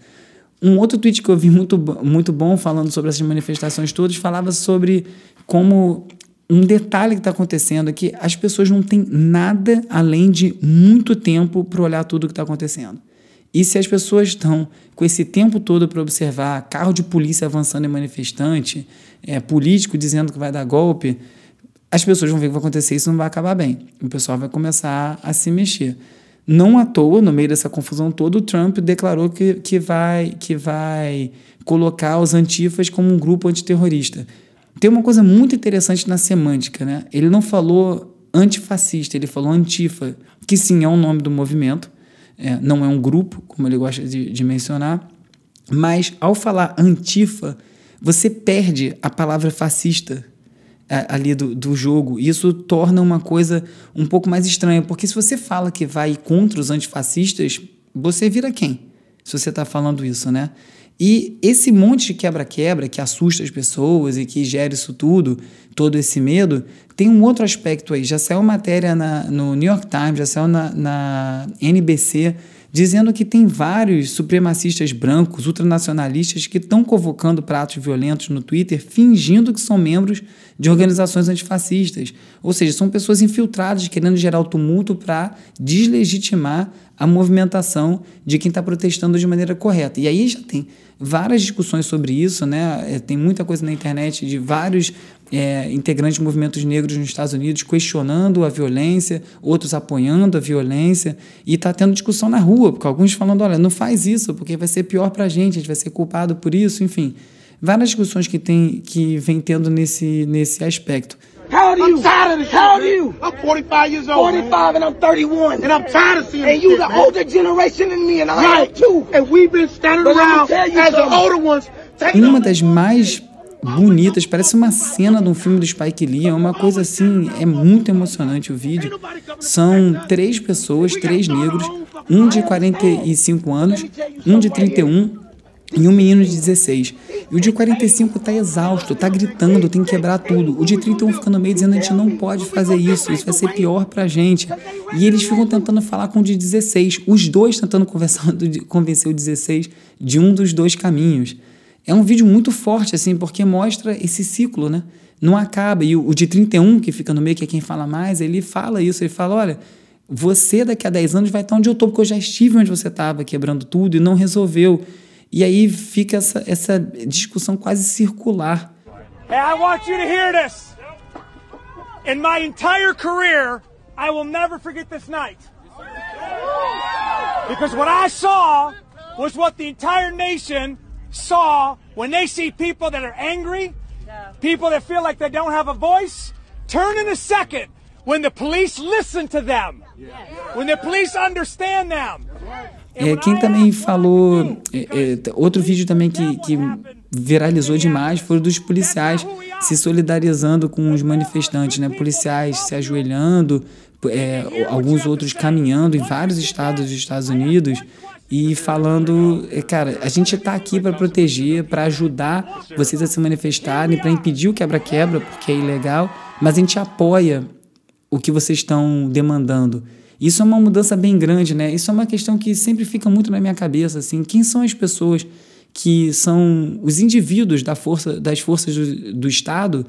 Um outro tweet que eu vi muito, muito bom falando sobre essas manifestações todas falava sobre como um detalhe que está acontecendo é que as pessoas não têm nada além de muito tempo para olhar tudo o que está acontecendo. E se as pessoas estão com esse tempo todo para observar carro de polícia avançando em manifestante, é, político dizendo que vai dar golpe, as pessoas vão ver o que vai acontecer e isso não vai acabar bem. O pessoal vai começar a se mexer. Não à toa, no meio dessa confusão toda, o Trump declarou que, que, vai, que vai colocar os antifas como um grupo antiterrorista. Tem uma coisa muito interessante na semântica, né? Ele não falou antifascista, ele falou antifa, que sim é o nome do movimento, é, não é um grupo, como ele gosta de, de mencionar, mas ao falar antifa, você perde a palavra fascista ali do, do jogo. Isso torna uma coisa um pouco mais estranha, porque se você fala que vai contra os antifascistas, você vira quem? Se você está falando isso, né? E esse monte de quebra-quebra que assusta as pessoas e que gera isso tudo, todo esse medo, tem um outro aspecto aí. Já saiu matéria na, no New York Times, já saiu na, na NBC, dizendo que tem vários supremacistas brancos, ultranacionalistas, que estão convocando pratos violentos no Twitter, fingindo que são membros de organizações antifascistas. Ou seja, são pessoas infiltradas querendo gerar o tumulto para deslegitimar a movimentação de quem está protestando de maneira correta. E aí já tem várias discussões sobre isso, né? É, tem muita coisa na internet de vários é, integrantes de movimentos negros nos Estados Unidos questionando a violência, outros apoiando a violência, e está tendo discussão na rua, porque alguns falando, olha, não faz isso, porque vai ser pior para a gente, a gente vai ser culpado por isso, enfim. Várias discussões que, tem, que vem tendo nesse, nesse aspecto. How old are you? I'm tired of this. How old are you? I'm 45 years old. 45 man. and I'm 31. And I'm tired of seeing And you the man. older generation than me and I right. am too. And we've been standing but around as something. the older ones. Uma das mais bonitas, parece uma cena de um filme do Spike Lee, é uma coisa assim, é muito emocionante o vídeo. São três pessoas, três negros, um de 45 anos, um de 31 e um menino de 16. E o de 45 tá exausto, tá gritando, tem que quebrar tudo. O de 31 fica no meio dizendo a gente não pode fazer isso, isso vai ser pior pra gente. E eles ficam tentando falar com o de 16, os dois tentando conversar, convencer o 16 de um dos dois caminhos. É um vídeo muito forte, assim, porque mostra esse ciclo, né? Não acaba. E o, o de 31, que fica no meio, que é quem fala mais, ele fala isso, ele fala, olha, você daqui a 10 anos vai estar onde eu estou, porque eu já estive onde você estava, quebrando tudo e não resolveu. E aí fica essa, essa discussão quase circular. Hey, I want you to hear this. In my entire career, I will never forget this night. Because what I saw was what the entire nation saw when they see people that are angry, people that feel like they don't have a voice, turn in a second when the police listen to them, when the police understand them. É, quem também falou, é, é, outro vídeo também que, que viralizou demais foi dos policiais se solidarizando com os manifestantes, né? Policiais se ajoelhando, é, alguns outros caminhando em vários estados dos Estados Unidos e falando, é, cara, a gente está aqui para proteger, para ajudar vocês a se manifestarem, para impedir o quebra-quebra, porque é ilegal, mas a gente apoia o que vocês estão demandando. Isso é uma mudança bem grande, né? Isso é uma questão que sempre fica muito na minha cabeça, assim, quem são as pessoas que são os indivíduos da força, das forças do, do Estado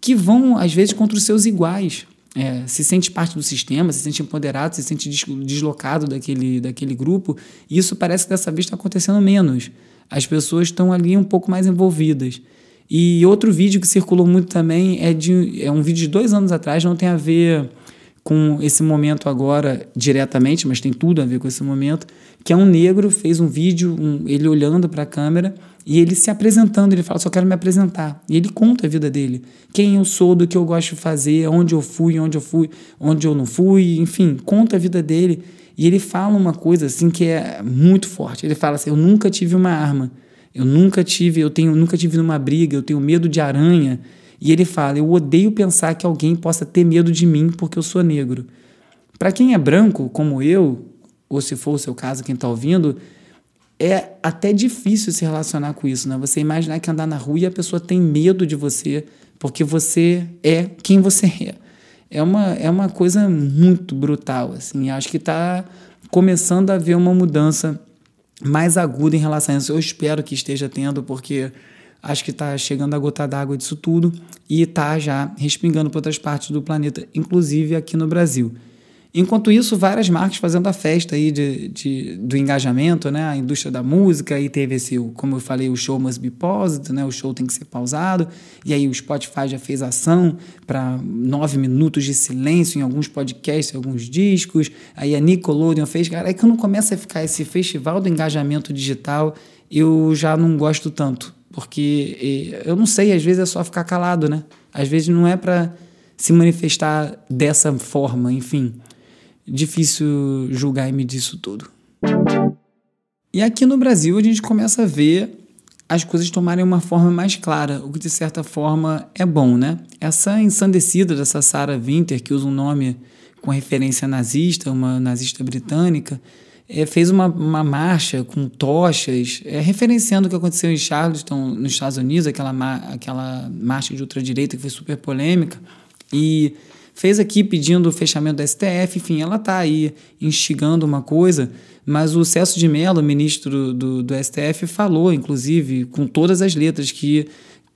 que vão, às vezes, contra os seus iguais. É, se sente parte do sistema, se sente empoderado, se sente deslocado daquele, daquele grupo. E isso parece que dessa vez está acontecendo menos. As pessoas estão ali um pouco mais envolvidas. E outro vídeo que circulou muito também é, de, é um vídeo de dois anos atrás, não tem a ver com esse momento agora diretamente, mas tem tudo a ver com esse momento, que é um negro fez um vídeo, um, ele olhando para a câmera e ele se apresentando, ele fala, só quero me apresentar. E ele conta a vida dele, quem eu sou, do que eu gosto de fazer, onde eu fui, onde eu fui, onde eu não fui, enfim, conta a vida dele. E ele fala uma coisa assim que é muito forte. Ele fala assim: "Eu nunca tive uma arma. Eu nunca tive, eu tenho, nunca tive numa briga, eu tenho medo de aranha, e ele fala: Eu odeio pensar que alguém possa ter medo de mim porque eu sou negro. Para quem é branco, como eu, ou se for o seu caso, quem está ouvindo, é até difícil se relacionar com isso, né? Você imaginar que andar na rua e a pessoa tem medo de você porque você é quem você é. É uma, é uma coisa muito brutal, assim. Acho que está começando a haver uma mudança mais aguda em relação a isso. Eu espero que esteja tendo, porque acho que está chegando a gota d'água disso tudo e está já respingando para outras partes do planeta, inclusive aqui no Brasil. Enquanto isso, várias marcas fazendo a festa aí de, de, do engajamento, né? A indústria da música, aí teve esse, como eu falei, o show must be paused, né? O show tem que ser pausado. E aí o Spotify já fez ação para nove minutos de silêncio em alguns podcasts, em alguns discos. Aí a Nickelodeon fez. Cara, é que não começa a ficar esse festival do engajamento digital, eu já não gosto tanto. Porque eu não sei, às vezes é só ficar calado, né? Às vezes não é para se manifestar dessa forma, enfim. Difícil julgar e medir isso tudo. E aqui no Brasil a gente começa a ver as coisas tomarem uma forma mais clara, o que de certa forma é bom, né? Essa ensandecida dessa Sarah Winter, que usa um nome com referência nazista, uma nazista britânica, é, fez uma, uma marcha com tochas, é, referenciando o que aconteceu em Charleston, nos Estados Unidos, aquela, aquela marcha de ultradireita que foi super polêmica, e fez aqui pedindo o fechamento da STF, enfim, ela está aí instigando uma coisa, mas o Celso de Mello, ministro do, do STF, falou, inclusive, com todas as letras, que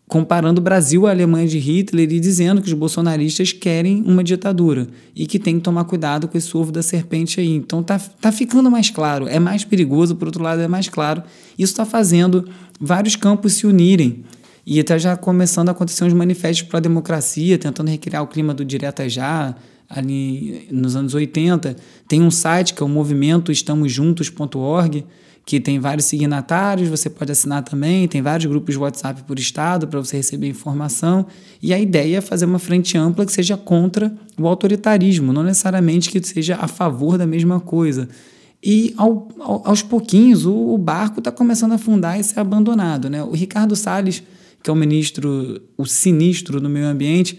comparando o Brasil à Alemanha de Hitler e dizendo que os bolsonaristas querem uma ditadura e que tem que tomar cuidado com esse ovo da serpente aí. Então tá, tá ficando mais claro, é mais perigoso, por outro lado é mais claro. Isso está fazendo vários campos se unirem e está já começando a acontecer uns manifestos para a democracia, tentando recriar o clima do direta já, ali nos anos 80. Tem um site que é o movimento estamosjuntos.org, que tem vários signatários, você pode assinar também, tem vários grupos de WhatsApp por estado para você receber informação. E a ideia é fazer uma frente ampla que seja contra o autoritarismo, não necessariamente que seja a favor da mesma coisa. E ao, ao, aos pouquinhos o, o barco está começando a afundar e ser abandonado. Né? O Ricardo Salles, que é o ministro, o sinistro do meio ambiente,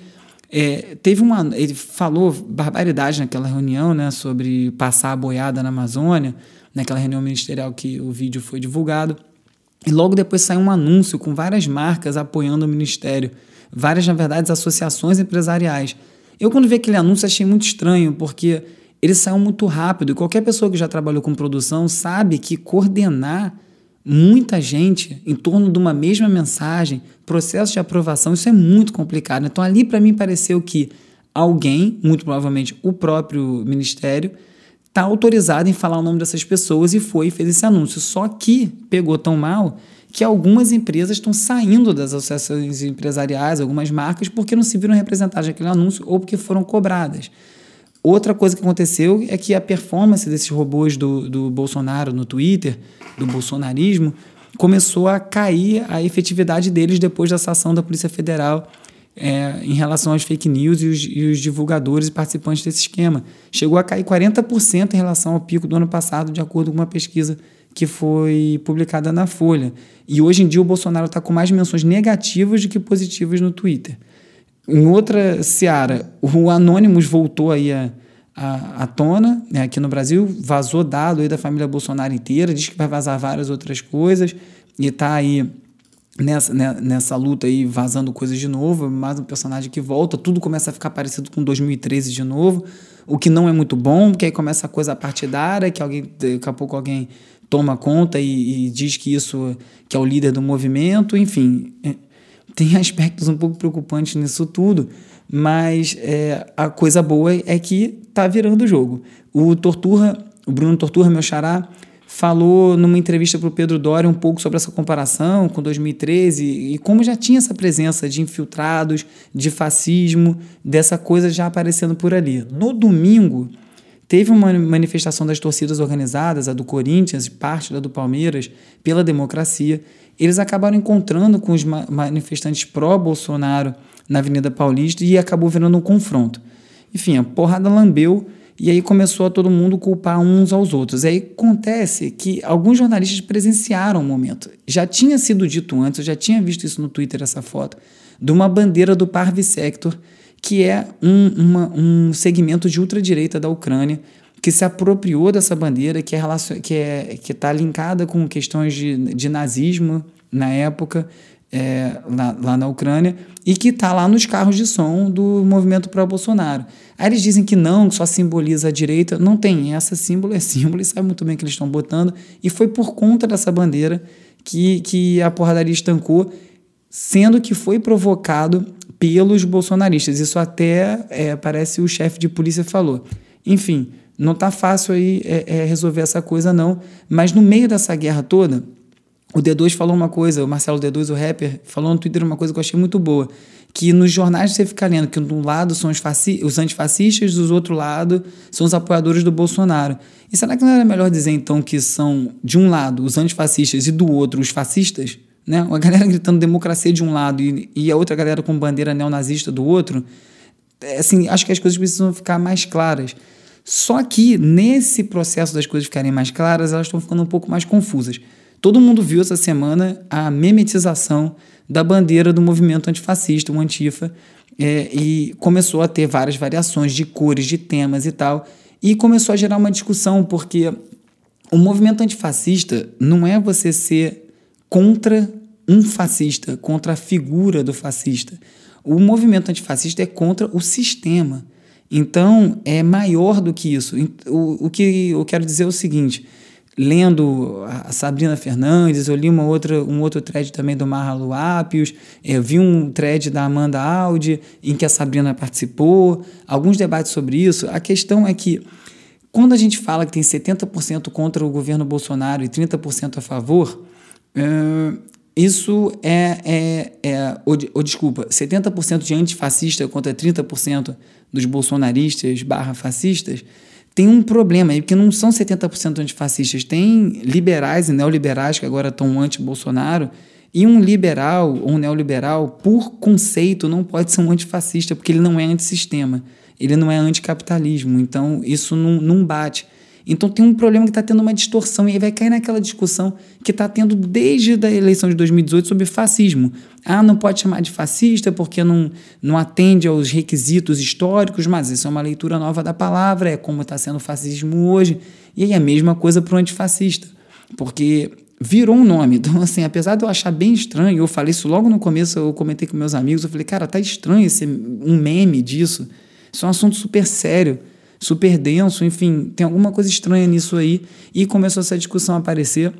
é, teve uma. Ele falou barbaridade naquela reunião né, sobre passar a boiada na Amazônia naquela reunião ministerial que o vídeo foi divulgado. E logo depois saiu um anúncio com várias marcas apoiando o ministério, várias, na verdade, associações empresariais. Eu, quando vi aquele anúncio, achei muito estranho, porque ele saiu muito rápido e qualquer pessoa que já trabalhou com produção sabe que coordenar muita gente em torno de uma mesma mensagem, processo de aprovação, isso é muito complicado. Então, ali para mim pareceu que alguém, muito provavelmente o próprio ministério, está autorizado em falar o nome dessas pessoas e foi e fez esse anúncio. Só que pegou tão mal que algumas empresas estão saindo das associações empresariais, algumas marcas, porque não se viram representadas naquele anúncio ou porque foram cobradas. Outra coisa que aconteceu é que a performance desses robôs do, do Bolsonaro no Twitter, do bolsonarismo, começou a cair a efetividade deles depois dessa ação da Polícia Federal é, em relação às fake news e os, e os, divulgadores e participantes desse esquema. Chegou a cair 40% em relação ao pico do ano passado, de acordo com uma pesquisa que foi publicada na Folha. E hoje em dia o Bolsonaro está com mais menções negativas do que positivas no Twitter. Em outra seara, o Anonymous voltou aí a, à tona né, aqui no Brasil, vazou dado aí da família Bolsonaro inteira, diz que vai vazar várias outras coisas e está aí nessa, né, nessa luta aí vazando coisas de novo, mais um personagem que volta, tudo começa a ficar parecido com 2013 de novo, o que não é muito bom, porque aí começa a coisa partidária, que alguém, daqui a pouco alguém toma conta e, e diz que isso que é o líder do movimento, enfim, é, tem aspectos um pouco preocupantes nisso tudo, mas é, a coisa boa é que tá virando o jogo. O Torturra, o Bruno Torturra, meu xará, falou numa entrevista para o Pedro Doria um pouco sobre essa comparação com 2013 e como já tinha essa presença de infiltrados, de fascismo, dessa coisa já aparecendo por ali. No domingo, teve uma manifestação das torcidas organizadas, a do Corinthians, parte da do Palmeiras, pela democracia. Eles acabaram encontrando com os manifestantes pró-Bolsonaro na Avenida Paulista e acabou virando um confronto. Enfim, a porrada lambeu e aí começou a todo mundo culpar uns aos outros. Aí acontece que alguns jornalistas presenciaram o momento. Já tinha sido dito antes, eu já tinha visto isso no Twitter, essa foto, de uma bandeira do Parvi Sector, que é um, uma, um segmento de ultradireita da Ucrânia, que se apropriou dessa bandeira, que é que é, que está linkada com questões de, de nazismo na época, é, lá, lá, na Ucrânia e que está lá nos carros de som do movimento pró-Bolsonaro. Aí eles dizem que não, que só simboliza a direita. Não tem, essa símbolo é símbolo e sabe muito bem que eles estão botando. E foi por conta dessa bandeira que, que a porradaria estancou, sendo que foi provocado pelos bolsonaristas. Isso até é, parece o chefe de polícia falou. Enfim, não está fácil aí é, é, resolver essa coisa não, mas no meio dessa guerra toda, o D2 falou uma coisa, o Marcelo D2, o rapper, falou no Twitter uma coisa que eu achei muito boa. Que nos jornais você fica lendo que de um lado são os, os antifascistas, do outro lado são os apoiadores do Bolsonaro. E será que não era melhor dizer então que são, de um lado, os antifascistas e do outro, os fascistas? Né? Uma galera gritando democracia de um lado e, e a outra galera com bandeira neonazista do outro. É, assim, acho que as coisas precisam ficar mais claras. Só que nesse processo das coisas ficarem mais claras, elas estão ficando um pouco mais confusas. Todo mundo viu essa semana a memetização da bandeira do movimento antifascista, o Antifa, é, e começou a ter várias variações de cores, de temas e tal, e começou a gerar uma discussão, porque o movimento antifascista não é você ser contra um fascista, contra a figura do fascista. O movimento antifascista é contra o sistema. Então, é maior do que isso. O, o que eu quero dizer é o seguinte: lendo a Sabrina Fernandes, eu li uma outra, um outro thread também do Marlon Apios, eu vi um thread da Amanda Audi, em que a Sabrina participou, alguns debates sobre isso. A questão é que, quando a gente fala que tem 70% contra o governo Bolsonaro e 30% a favor, isso é, é, é ou, ou desculpa, 70% de antifascista contra 30% dos bolsonaristas barra fascistas, tem um problema aí, porque não são 70% antifascistas, tem liberais e neoliberais que agora estão anti-Bolsonaro, e um liberal ou um neoliberal, por conceito, não pode ser um antifascista, porque ele não é antissistema, ele não é anticapitalismo, então isso não, não bate. Então tem um problema que está tendo uma distorção e aí vai cair naquela discussão que está tendo desde a eleição de 2018 sobre fascismo. Ah, não pode chamar de fascista porque não, não atende aos requisitos históricos, mas isso é uma leitura nova da palavra, é como está sendo o fascismo hoje. E aí a mesma coisa para o antifascista, porque virou um nome. Então, assim, apesar de eu achar bem estranho, eu falei isso logo no começo, eu comentei com meus amigos, eu falei, cara, tá estranho esse um meme disso. Isso é um assunto super sério super denso, enfim, tem alguma coisa estranha nisso aí. E começou essa discussão a aparecer,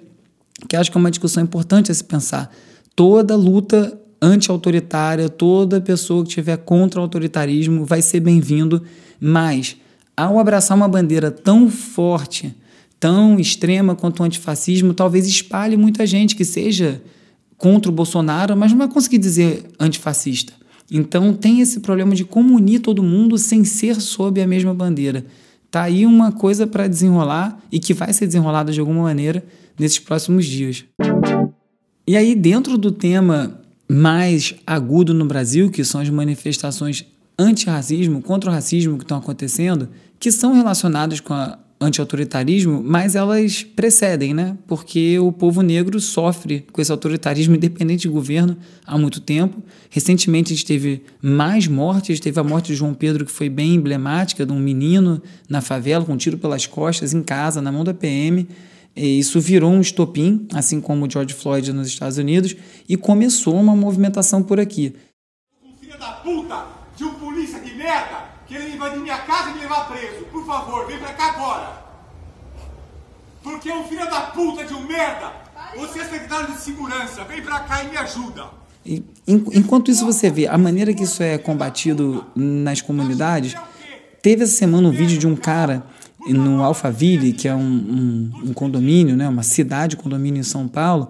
que acho que é uma discussão importante a se pensar. Toda luta anti-autoritária, toda pessoa que estiver contra o autoritarismo vai ser bem-vindo, mas ao abraçar uma bandeira tão forte, tão extrema quanto o antifascismo, talvez espalhe muita gente que seja contra o Bolsonaro, mas não vai conseguir dizer antifascista. Então tem esse problema de como unir todo mundo sem ser sob a mesma bandeira. Tá aí uma coisa para desenrolar e que vai ser desenrolada de alguma maneira nesses próximos dias. E aí dentro do tema mais agudo no Brasil, que são as manifestações anti-racismo, contra o racismo que estão acontecendo, que são relacionadas com a anti-autoritarismo, mas elas precedem, né? Porque o povo negro sofre com esse autoritarismo independente de governo há muito tempo. Recentemente a gente teve mais mortes, teve a morte de João Pedro, que foi bem emblemática, de um menino na favela com um tiro pelas costas, em casa, na mão da PM. E isso virou um estopim, assim como o George Floyd nos Estados Unidos, e começou uma movimentação por aqui. Filho da puta de um polícia de merda querendo invadir minha casa e me levar preso. Por favor, vem pra cá agora. Porque é um filho da puta de um merda. Você é secretário de segurança. Vem pra cá e me ajuda. E, enquanto isso você vê a maneira que isso é combatido nas comunidades, teve essa semana um vídeo de um cara no Alphaville, que é um, um, um condomínio, né, uma cidade condomínio em São Paulo,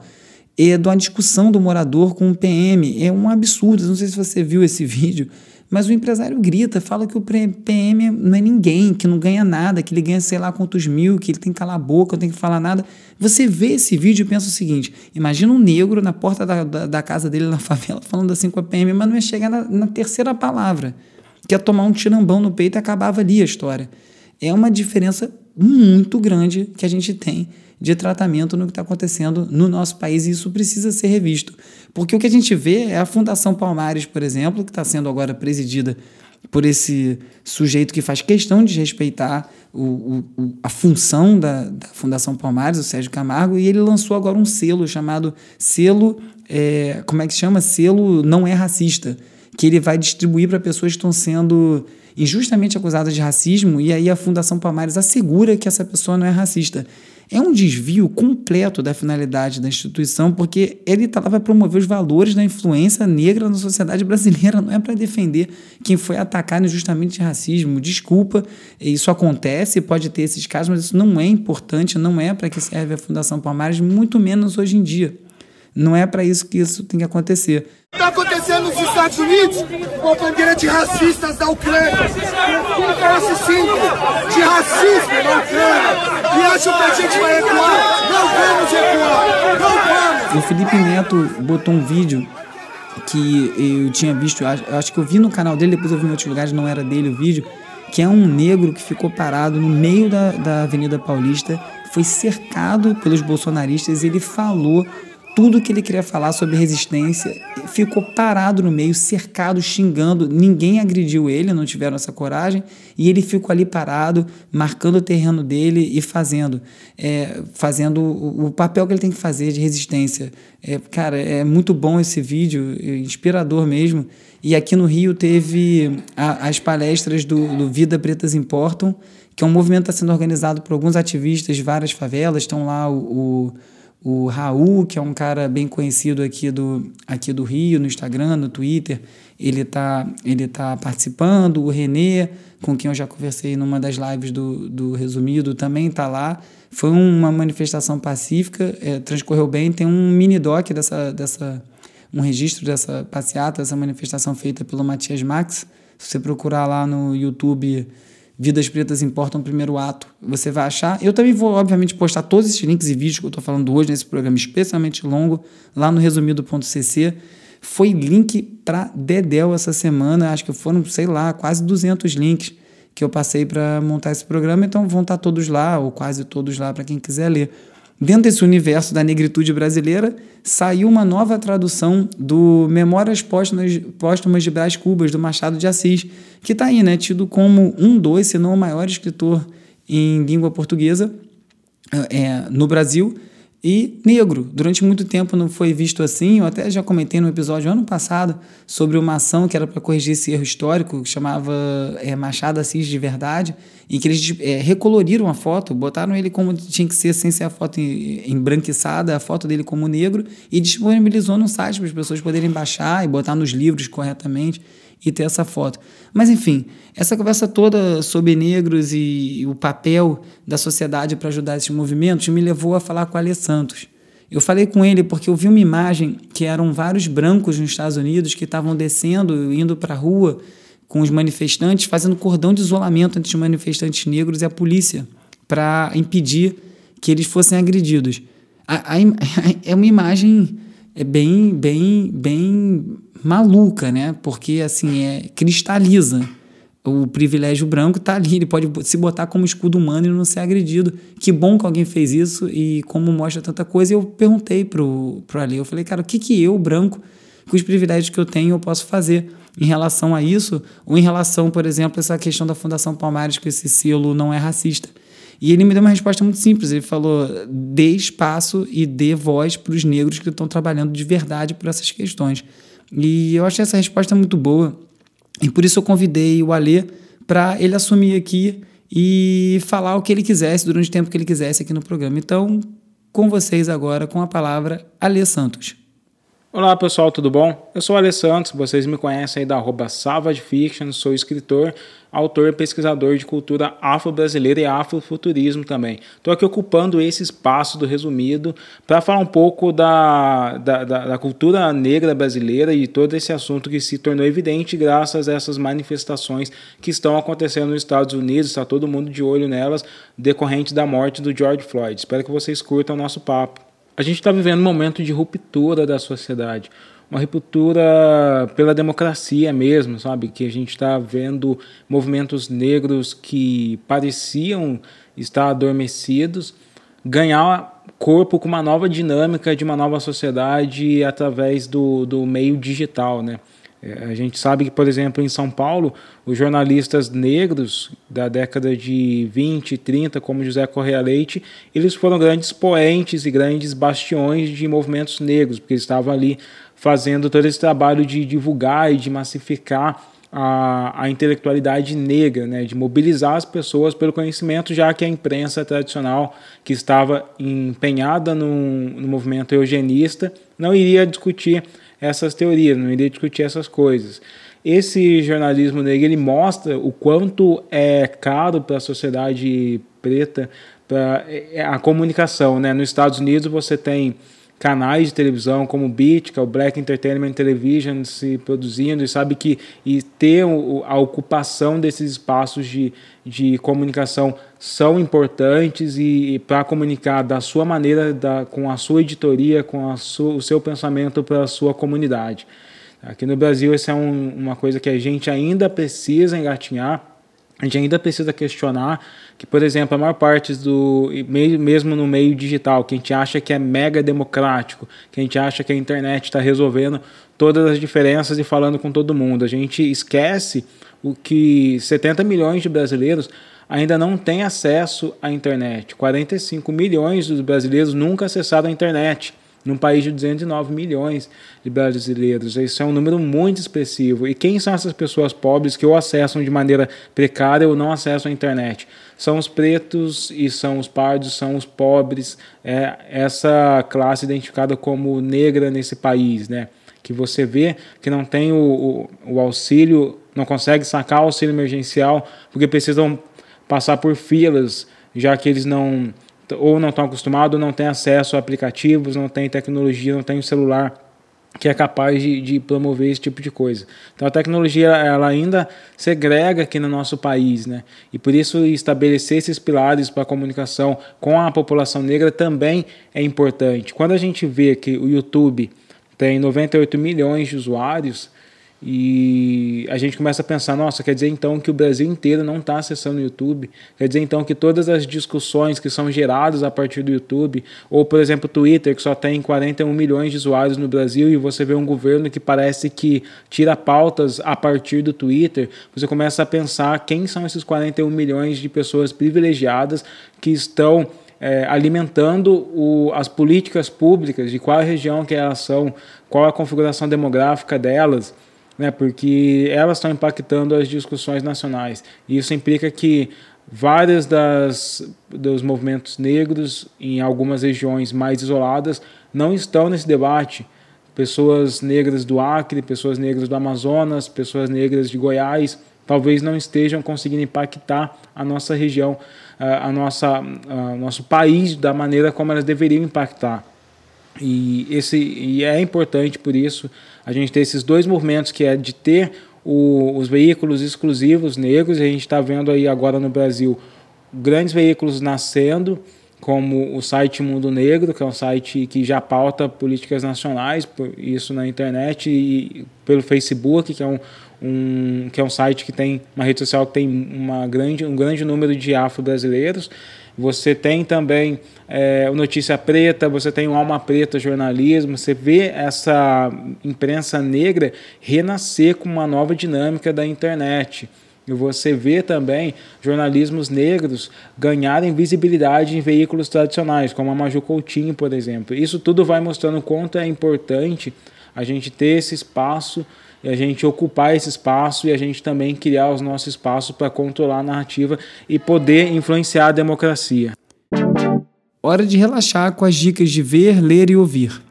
é de uma discussão do morador com o PM. É um absurdo. Não sei se você viu esse vídeo mas o empresário grita, fala que o PM não é ninguém, que não ganha nada, que ele ganha sei lá quantos mil, que ele tem que calar a boca, não tem que falar nada. Você vê esse vídeo e pensa o seguinte: imagina um negro na porta da, da, da casa dele na favela falando assim com a PM, mas não ia chegar na, na terceira palavra, que é tomar um tirambão no peito e acabava ali a história. É uma diferença muito grande que a gente tem de tratamento no que está acontecendo no nosso país e isso precisa ser revisto. Porque o que a gente vê é a Fundação Palmares, por exemplo, que está sendo agora presidida por esse sujeito que faz questão de respeitar o, o, a função da, da, Fundação Palmares, o Sérgio Camargo, e ele lançou agora um selo chamado Selo, é, como é que chama? Selo Não É Racista, que ele vai distribuir para pessoas que estão sendo injustamente acusadas de racismo, e aí a Fundação Palmares assegura que essa pessoa não é racista. É um desvio completo da finalidade da instituição, porque ele está lá para promover os valores da influência negra na sociedade brasileira, não é para defender quem foi atacado injustamente de racismo. Desculpa, isso acontece, pode ter esses casos, mas isso não é importante, não é para que serve a Fundação Palmares, muito menos hoje em dia. Não é para isso que isso tem que acontecer. Está acontecendo nos Estados Unidos com a bandeira de racistas da Ucrânia. Esse símbolo de racismo na Ucrânia. E acham que a gente vai recuar? Não vamos recuar. Não vamos. O Felipe Neto botou um vídeo que eu tinha visto, eu acho que eu vi no canal dele, depois eu vi em outros lugares, não era dele o vídeo, que é um negro que ficou parado no meio da, da Avenida Paulista, foi cercado pelos bolsonaristas ele falou tudo que ele queria falar sobre resistência, ficou parado no meio, cercado, xingando. Ninguém agrediu ele, não tiveram essa coragem, e ele ficou ali parado, marcando o terreno dele e fazendo, é, fazendo o, o, papel que ele tem que fazer de resistência. É, cara, é muito bom esse vídeo, é inspirador mesmo. E aqui no Rio teve a, as palestras do, do Vida Pretas Importam, que é um movimento que está sendo organizado por alguns ativistas de várias favelas. Estão lá o, o o Raul, que é um cara bem conhecido aqui do, aqui do Rio, no Instagram, no Twitter, ele está ele tá participando. O Renê, com quem eu já conversei numa das lives do, do Resumido, também está lá. Foi uma manifestação pacífica, é, transcorreu bem. Tem um mini doc dessa, dessa, um registro dessa passeata, dessa manifestação feita pelo Matias Max. Se você procurar lá no YouTube Vidas Pretas Importam Primeiro Ato. Você vai achar. Eu também vou, obviamente, postar todos esses links e vídeos que eu estou falando hoje nesse programa especialmente longo, lá no resumido.cc. Foi link para Dedel essa semana, acho que foram, sei lá, quase 200 links que eu passei para montar esse programa, então vão estar tá todos lá, ou quase todos lá, para quem quiser ler. Dentro desse universo da negritude brasileira, saiu uma nova tradução do Memórias Póstumas, de Brás Cubas, do Machado de Assis, que está aí, né, tido como um dos, se não o maior escritor em língua portuguesa é, no Brasil, e negro. Durante muito tempo não foi visto assim. Eu até já comentei no episódio ano passado sobre uma ação que era para corrigir esse erro histórico, que chamava é, Machado Assis de Verdade, em que eles é, recoloriram a foto, botaram ele como tinha que ser, sem ser a foto embranquiçada, a foto dele como negro, e disponibilizou no site para as pessoas poderem baixar e botar nos livros corretamente e ter essa foto. Mas enfim, essa conversa toda sobre negros e o papel da sociedade para ajudar esses movimentos me levou a falar com o Alê Santos. Eu falei com ele porque eu vi uma imagem que eram vários brancos nos Estados Unidos que estavam descendo, indo para a rua com os manifestantes, fazendo cordão de isolamento entre os manifestantes negros e a polícia para impedir que eles fossem agredidos. A, a, é uma imagem é bem, bem, bem maluca, né? Porque assim é cristaliza o privilégio branco está ali, ele pode se botar como escudo humano e não ser agredido. Que bom que alguém fez isso e como mostra tanta coisa. eu perguntei pro, pro Ali, eu falei, cara, o que que eu, branco, com os privilégios que eu tenho, eu posso fazer em relação a isso? Ou em relação, por exemplo, a essa questão da Fundação Palmares, que esse selo não é racista. E ele me deu uma resposta muito simples. Ele falou: dê espaço e dê voz para os negros que estão trabalhando de verdade por essas questões. E eu achei essa resposta muito boa. E por isso eu convidei o Alê para ele assumir aqui e falar o que ele quisesse durante o tempo que ele quisesse aqui no programa. Então, com vocês agora, com a palavra, Alê Santos. Olá pessoal, tudo bom? Eu sou o Alê Santos, vocês me conhecem aí da arroba Savage Fiction, sou escritor, autor e pesquisador de cultura afro-brasileira e afrofuturismo também. Estou aqui ocupando esse espaço do resumido para falar um pouco da, da, da, da, cultura negra brasileira e todo esse assunto que se tornou evidente graças a essas manifestações que estão acontecendo nos Estados Unidos, está todo mundo de olho nelas, decorrente da morte do George Floyd. Espero que vocês curtam o nosso papo. A gente está vivendo um momento de ruptura da sociedade uma ruptura pela democracia mesmo, sabe? Que a gente está vendo movimentos negros que pareciam estar adormecidos ganhar corpo com uma nova dinâmica de uma nova sociedade através do, do meio digital, né? É, a gente sabe que, por exemplo, em São Paulo, os jornalistas negros da década de 20, 30, como José Correia Leite, eles foram grandes poentes e grandes bastiões de movimentos negros, porque eles estavam ali fazendo todo esse trabalho de divulgar e de massificar a, a intelectualidade negra, né, de mobilizar as pessoas pelo conhecimento, já que a imprensa tradicional, que estava empenhada no, no movimento eugenista, não iria discutir essas teorias, não iria discutir essas coisas. Esse jornalismo negro ele mostra o quanto é caro para a sociedade preta é, a comunicação. Né? Nos Estados Unidos você tem canais de televisão como o Beat, que é o Black Entertainment Television, se produzindo e sabe que e ter a ocupação desses espaços de, de comunicação são importantes e, e para comunicar da sua maneira, da, com a sua editoria, com a o seu pensamento para a sua comunidade. Aqui no Brasil, isso é um, uma coisa que a gente ainda precisa engatinhar a gente ainda precisa questionar que, por exemplo, a maior parte do, mesmo no meio digital, que a gente acha que é mega democrático, que a gente acha que a internet está resolvendo todas as diferenças e falando com todo mundo, a gente esquece o que 70 milhões de brasileiros ainda não têm acesso à internet. 45 milhões dos brasileiros nunca acessaram a internet num país de 209 milhões de brasileiros. Isso é um número muito expressivo. E quem são essas pessoas pobres que ou acessam de maneira precária ou não acessam a internet? São os pretos e são os pardos, são os pobres, é essa classe identificada como negra nesse país, né? Que você vê que não tem o, o, o auxílio, não consegue sacar o auxílio emergencial porque precisam passar por filas, já que eles não ou não estão acostumados, não têm acesso a aplicativos, não têm tecnologia, não têm celular que é capaz de, de, promover esse tipo de coisa. Então a tecnologia ela ainda segrega aqui no nosso país, né? E por isso estabelecer esses pilares para a comunicação com a população negra também é importante. Quando a gente vê que o YouTube tem 98 milhões de usuários, e a gente começa a pensar, nossa, quer dizer então que o Brasil inteiro não está acessando o YouTube? Quer dizer então que todas as discussões que são geradas a partir do YouTube, ou por exemplo Twitter, que só tem 41 milhões de usuários no Brasil, e você vê um governo que parece que tira pautas a partir do Twitter, você começa a pensar quem são esses 41 milhões de pessoas privilegiadas que estão é, alimentando o, as políticas públicas, de qual região que elas são, qual a configuração demográfica delas né, porque elas estão impactando as discussões nacionais. E isso implica que várias das dos movimentos negros em algumas regiões mais isoladas não estão nesse debate. Pessoas negras do Acre, pessoas negras do Amazonas, pessoas negras de Goiás, talvez não estejam conseguindo impactar a nossa região, a nossa, a nosso país da maneira como elas deveriam impactar. E, esse, e é importante por isso a gente ter esses dois movimentos que é de ter o, os veículos exclusivos negros, e a gente está vendo aí agora no Brasil grandes veículos nascendo, como o site Mundo Negro, que é um site que já pauta políticas nacionais, isso na internet e pelo Facebook, que é um, um, que é um site que tem uma rede social que tem uma grande, um grande número de afro-brasileiros. Você tem também é, o Notícia Preta, você tem o Alma Preta Jornalismo, você vê essa imprensa negra renascer com uma nova dinâmica da internet. E você vê também jornalismos negros ganharem visibilidade em veículos tradicionais, como a Maju Coutinho, por exemplo. Isso tudo vai mostrando o quanto é importante a gente ter esse espaço e a gente ocupar esse espaço e a gente também criar os nossos espaços para controlar a narrativa e poder influenciar a democracia. Hora de relaxar com as dicas de ver, ler e ouvir.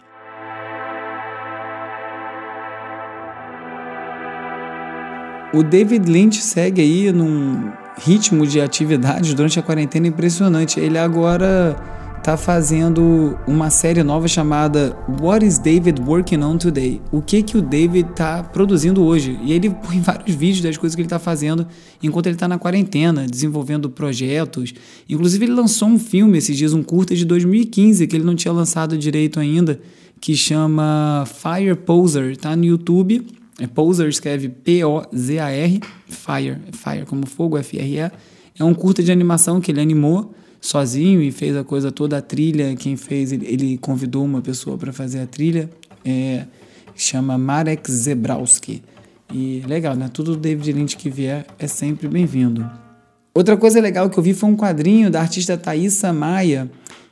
O David Lynch segue aí num ritmo de atividades durante a quarentena impressionante. Ele agora está fazendo uma série nova chamada What is David Working on Today? O que que o David está produzindo hoje? E ele põe vários vídeos das coisas que ele está fazendo enquanto ele está na quarentena, desenvolvendo projetos. Inclusive ele lançou um filme esses dias, um curta de 2015 que ele não tinha lançado direito ainda, que chama Fire Poser. Tá no YouTube. É Poser escreve P-O-Z-A-R, Fire, Fire como fogo, F-R-E. É um curta de animação que ele animou sozinho e fez a coisa toda, a trilha. Quem fez, ele, convidou uma pessoa para fazer a trilha, é, chama Marek Zebrowski. E legal, né? Tudo David Lynch que vier é sempre bem-vindo. Outra coisa legal que eu vi foi um quadrinho da artista Thaisa Maia,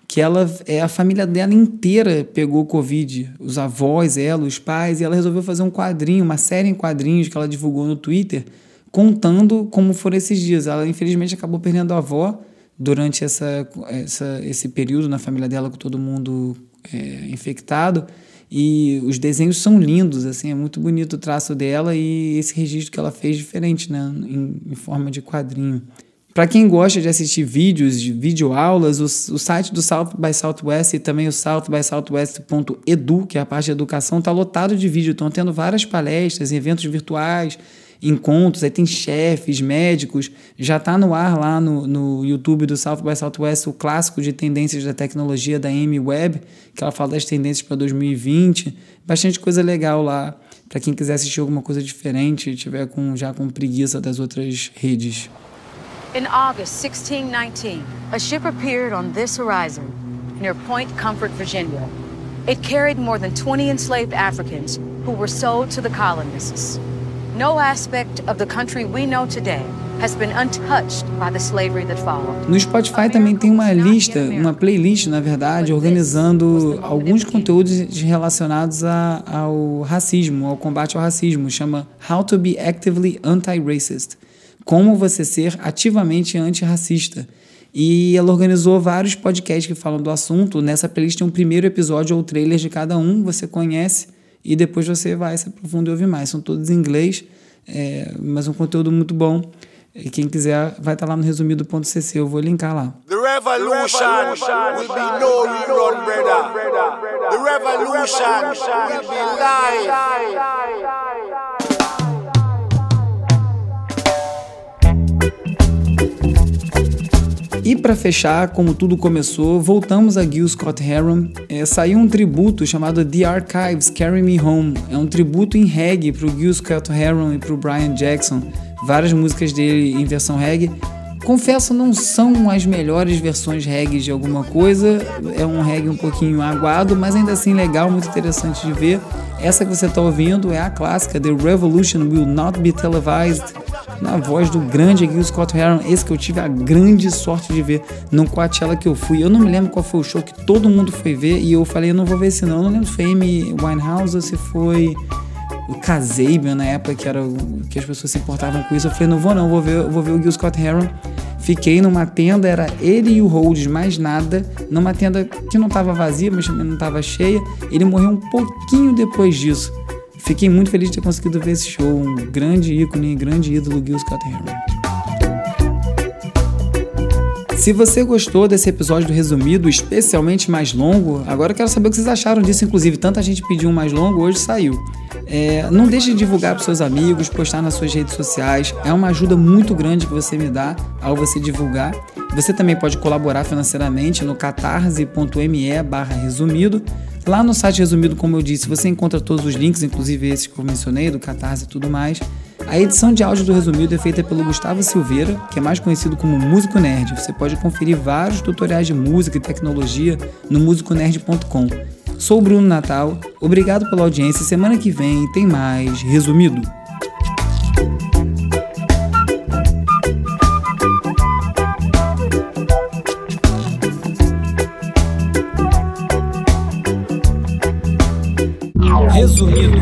que ela é a família dela inteira pegou Covid, os avós, ela, os pais, e ela resolveu fazer um quadrinho, uma série em quadrinhos que ela divulgou no Twitter, contando como foram esses dias. Ela infelizmente acabou perdendo a avó, durante essa, essa, esse período na família dela com todo mundo é, infectado. E os desenhos são lindos, assim, é muito bonito o traço dela e esse registro que ela fez diferente, né, em, em forma de quadrinho. Para quem gosta de assistir vídeos, de videoaulas, o, o site do South by Southwest e também o southbysouthwest.edu, que é a parte de educação, está lotado de vídeo. Estão tendo várias palestras, eventos virtuais, encontros, aí tem chefes, médicos, já está no ar lá no, no YouTube do South by Southwest o clássico de tendências da tecnologia da Amy Webb, que ela fala das tendências para 2020, bastante coisa legal lá para quem quiser assistir alguma coisa diferente e tiver com, já com preguiça das outras redes. In August 1619, a ship appeared on this horizon near Point Comfort, Virginia. It carried more than 20 enslaved Africans who were sold to the colonists. No aspect of the country we know today has been untouched by the slavery that followed. No Spotify também tem uma lista, uma playlist, na verdade, organizando alguns conteúdos relacionados a, ao racismo, ao combate ao racismo. Chama How to be Actively Anti-Racist. Como você ser ativamente antirracista. E ela organizou vários podcasts que falam do assunto. Nessa playlist tem um primeiro episódio ou trailer de cada um, você conhece, e depois você vai se aprofundar e ouvir mais. São todos em inglês, é, mas um conteúdo muito bom. E quem quiser vai estar lá no resumido.cc, eu vou linkar lá. The revolution will be no rerun, brother. The revolution will be live. E para fechar, como tudo começou, voltamos a Gil Scott Heron. É, saiu um tributo chamado The Archives Carry Me Home. É um tributo em reggae para o Gil Scott Heron e para o Brian Jackson. Várias músicas dele em versão reggae. Confesso, não são as melhores versões reggae de alguma coisa. É um reggae um pouquinho aguado, mas ainda assim legal, muito interessante de ver. Essa que você está ouvindo é a clássica The Revolution Will Not Be Televised na voz do grande Gil Scott Heron, esse que eu tive a grande sorte de ver no Coachella que eu fui. Eu não me lembro qual foi o show que todo mundo foi ver e eu falei, eu não vou ver esse não. Eu não lembro se foi Amy Winehouse ou se foi o Kazabian na época que era que as pessoas se importavam com isso. Eu falei, não vou não, vou ver, vou ver o Gil Scott Heron. Fiquei numa tenda, era ele e o Rhodes, mais nada, numa tenda que não estava vazia, mas também não estava cheia. Ele morreu um pouquinho depois disso. Fiquei muito feliz de ter conseguido ver esse show. Um grande ícone, grande ídolo, Gil Scott Heron. Se você gostou desse episódio do resumido, especialmente mais longo, agora eu quero saber o que vocês acharam disso. Inclusive, tanta gente pediu um mais longo, hoje saiu. É, não deixe de divulgar para seus amigos, postar nas suas redes sociais. É uma ajuda muito grande que você me dá ao você divulgar. Você também pode colaborar financeiramente no catarse.me barra resumido. Lá no site resumido, como eu disse, você encontra todos os links, inclusive esses que eu mencionei, do Catarse e tudo mais. A edição de áudio do Resumido é feita pelo Gustavo Silveira, que é mais conhecido como Músico Nerd. Você pode conferir vários tutoriais de música e tecnologia no musiconerd.com. Sou o Bruno Natal, obrigado pela audiência. Semana que vem tem mais Resumido. Resumido.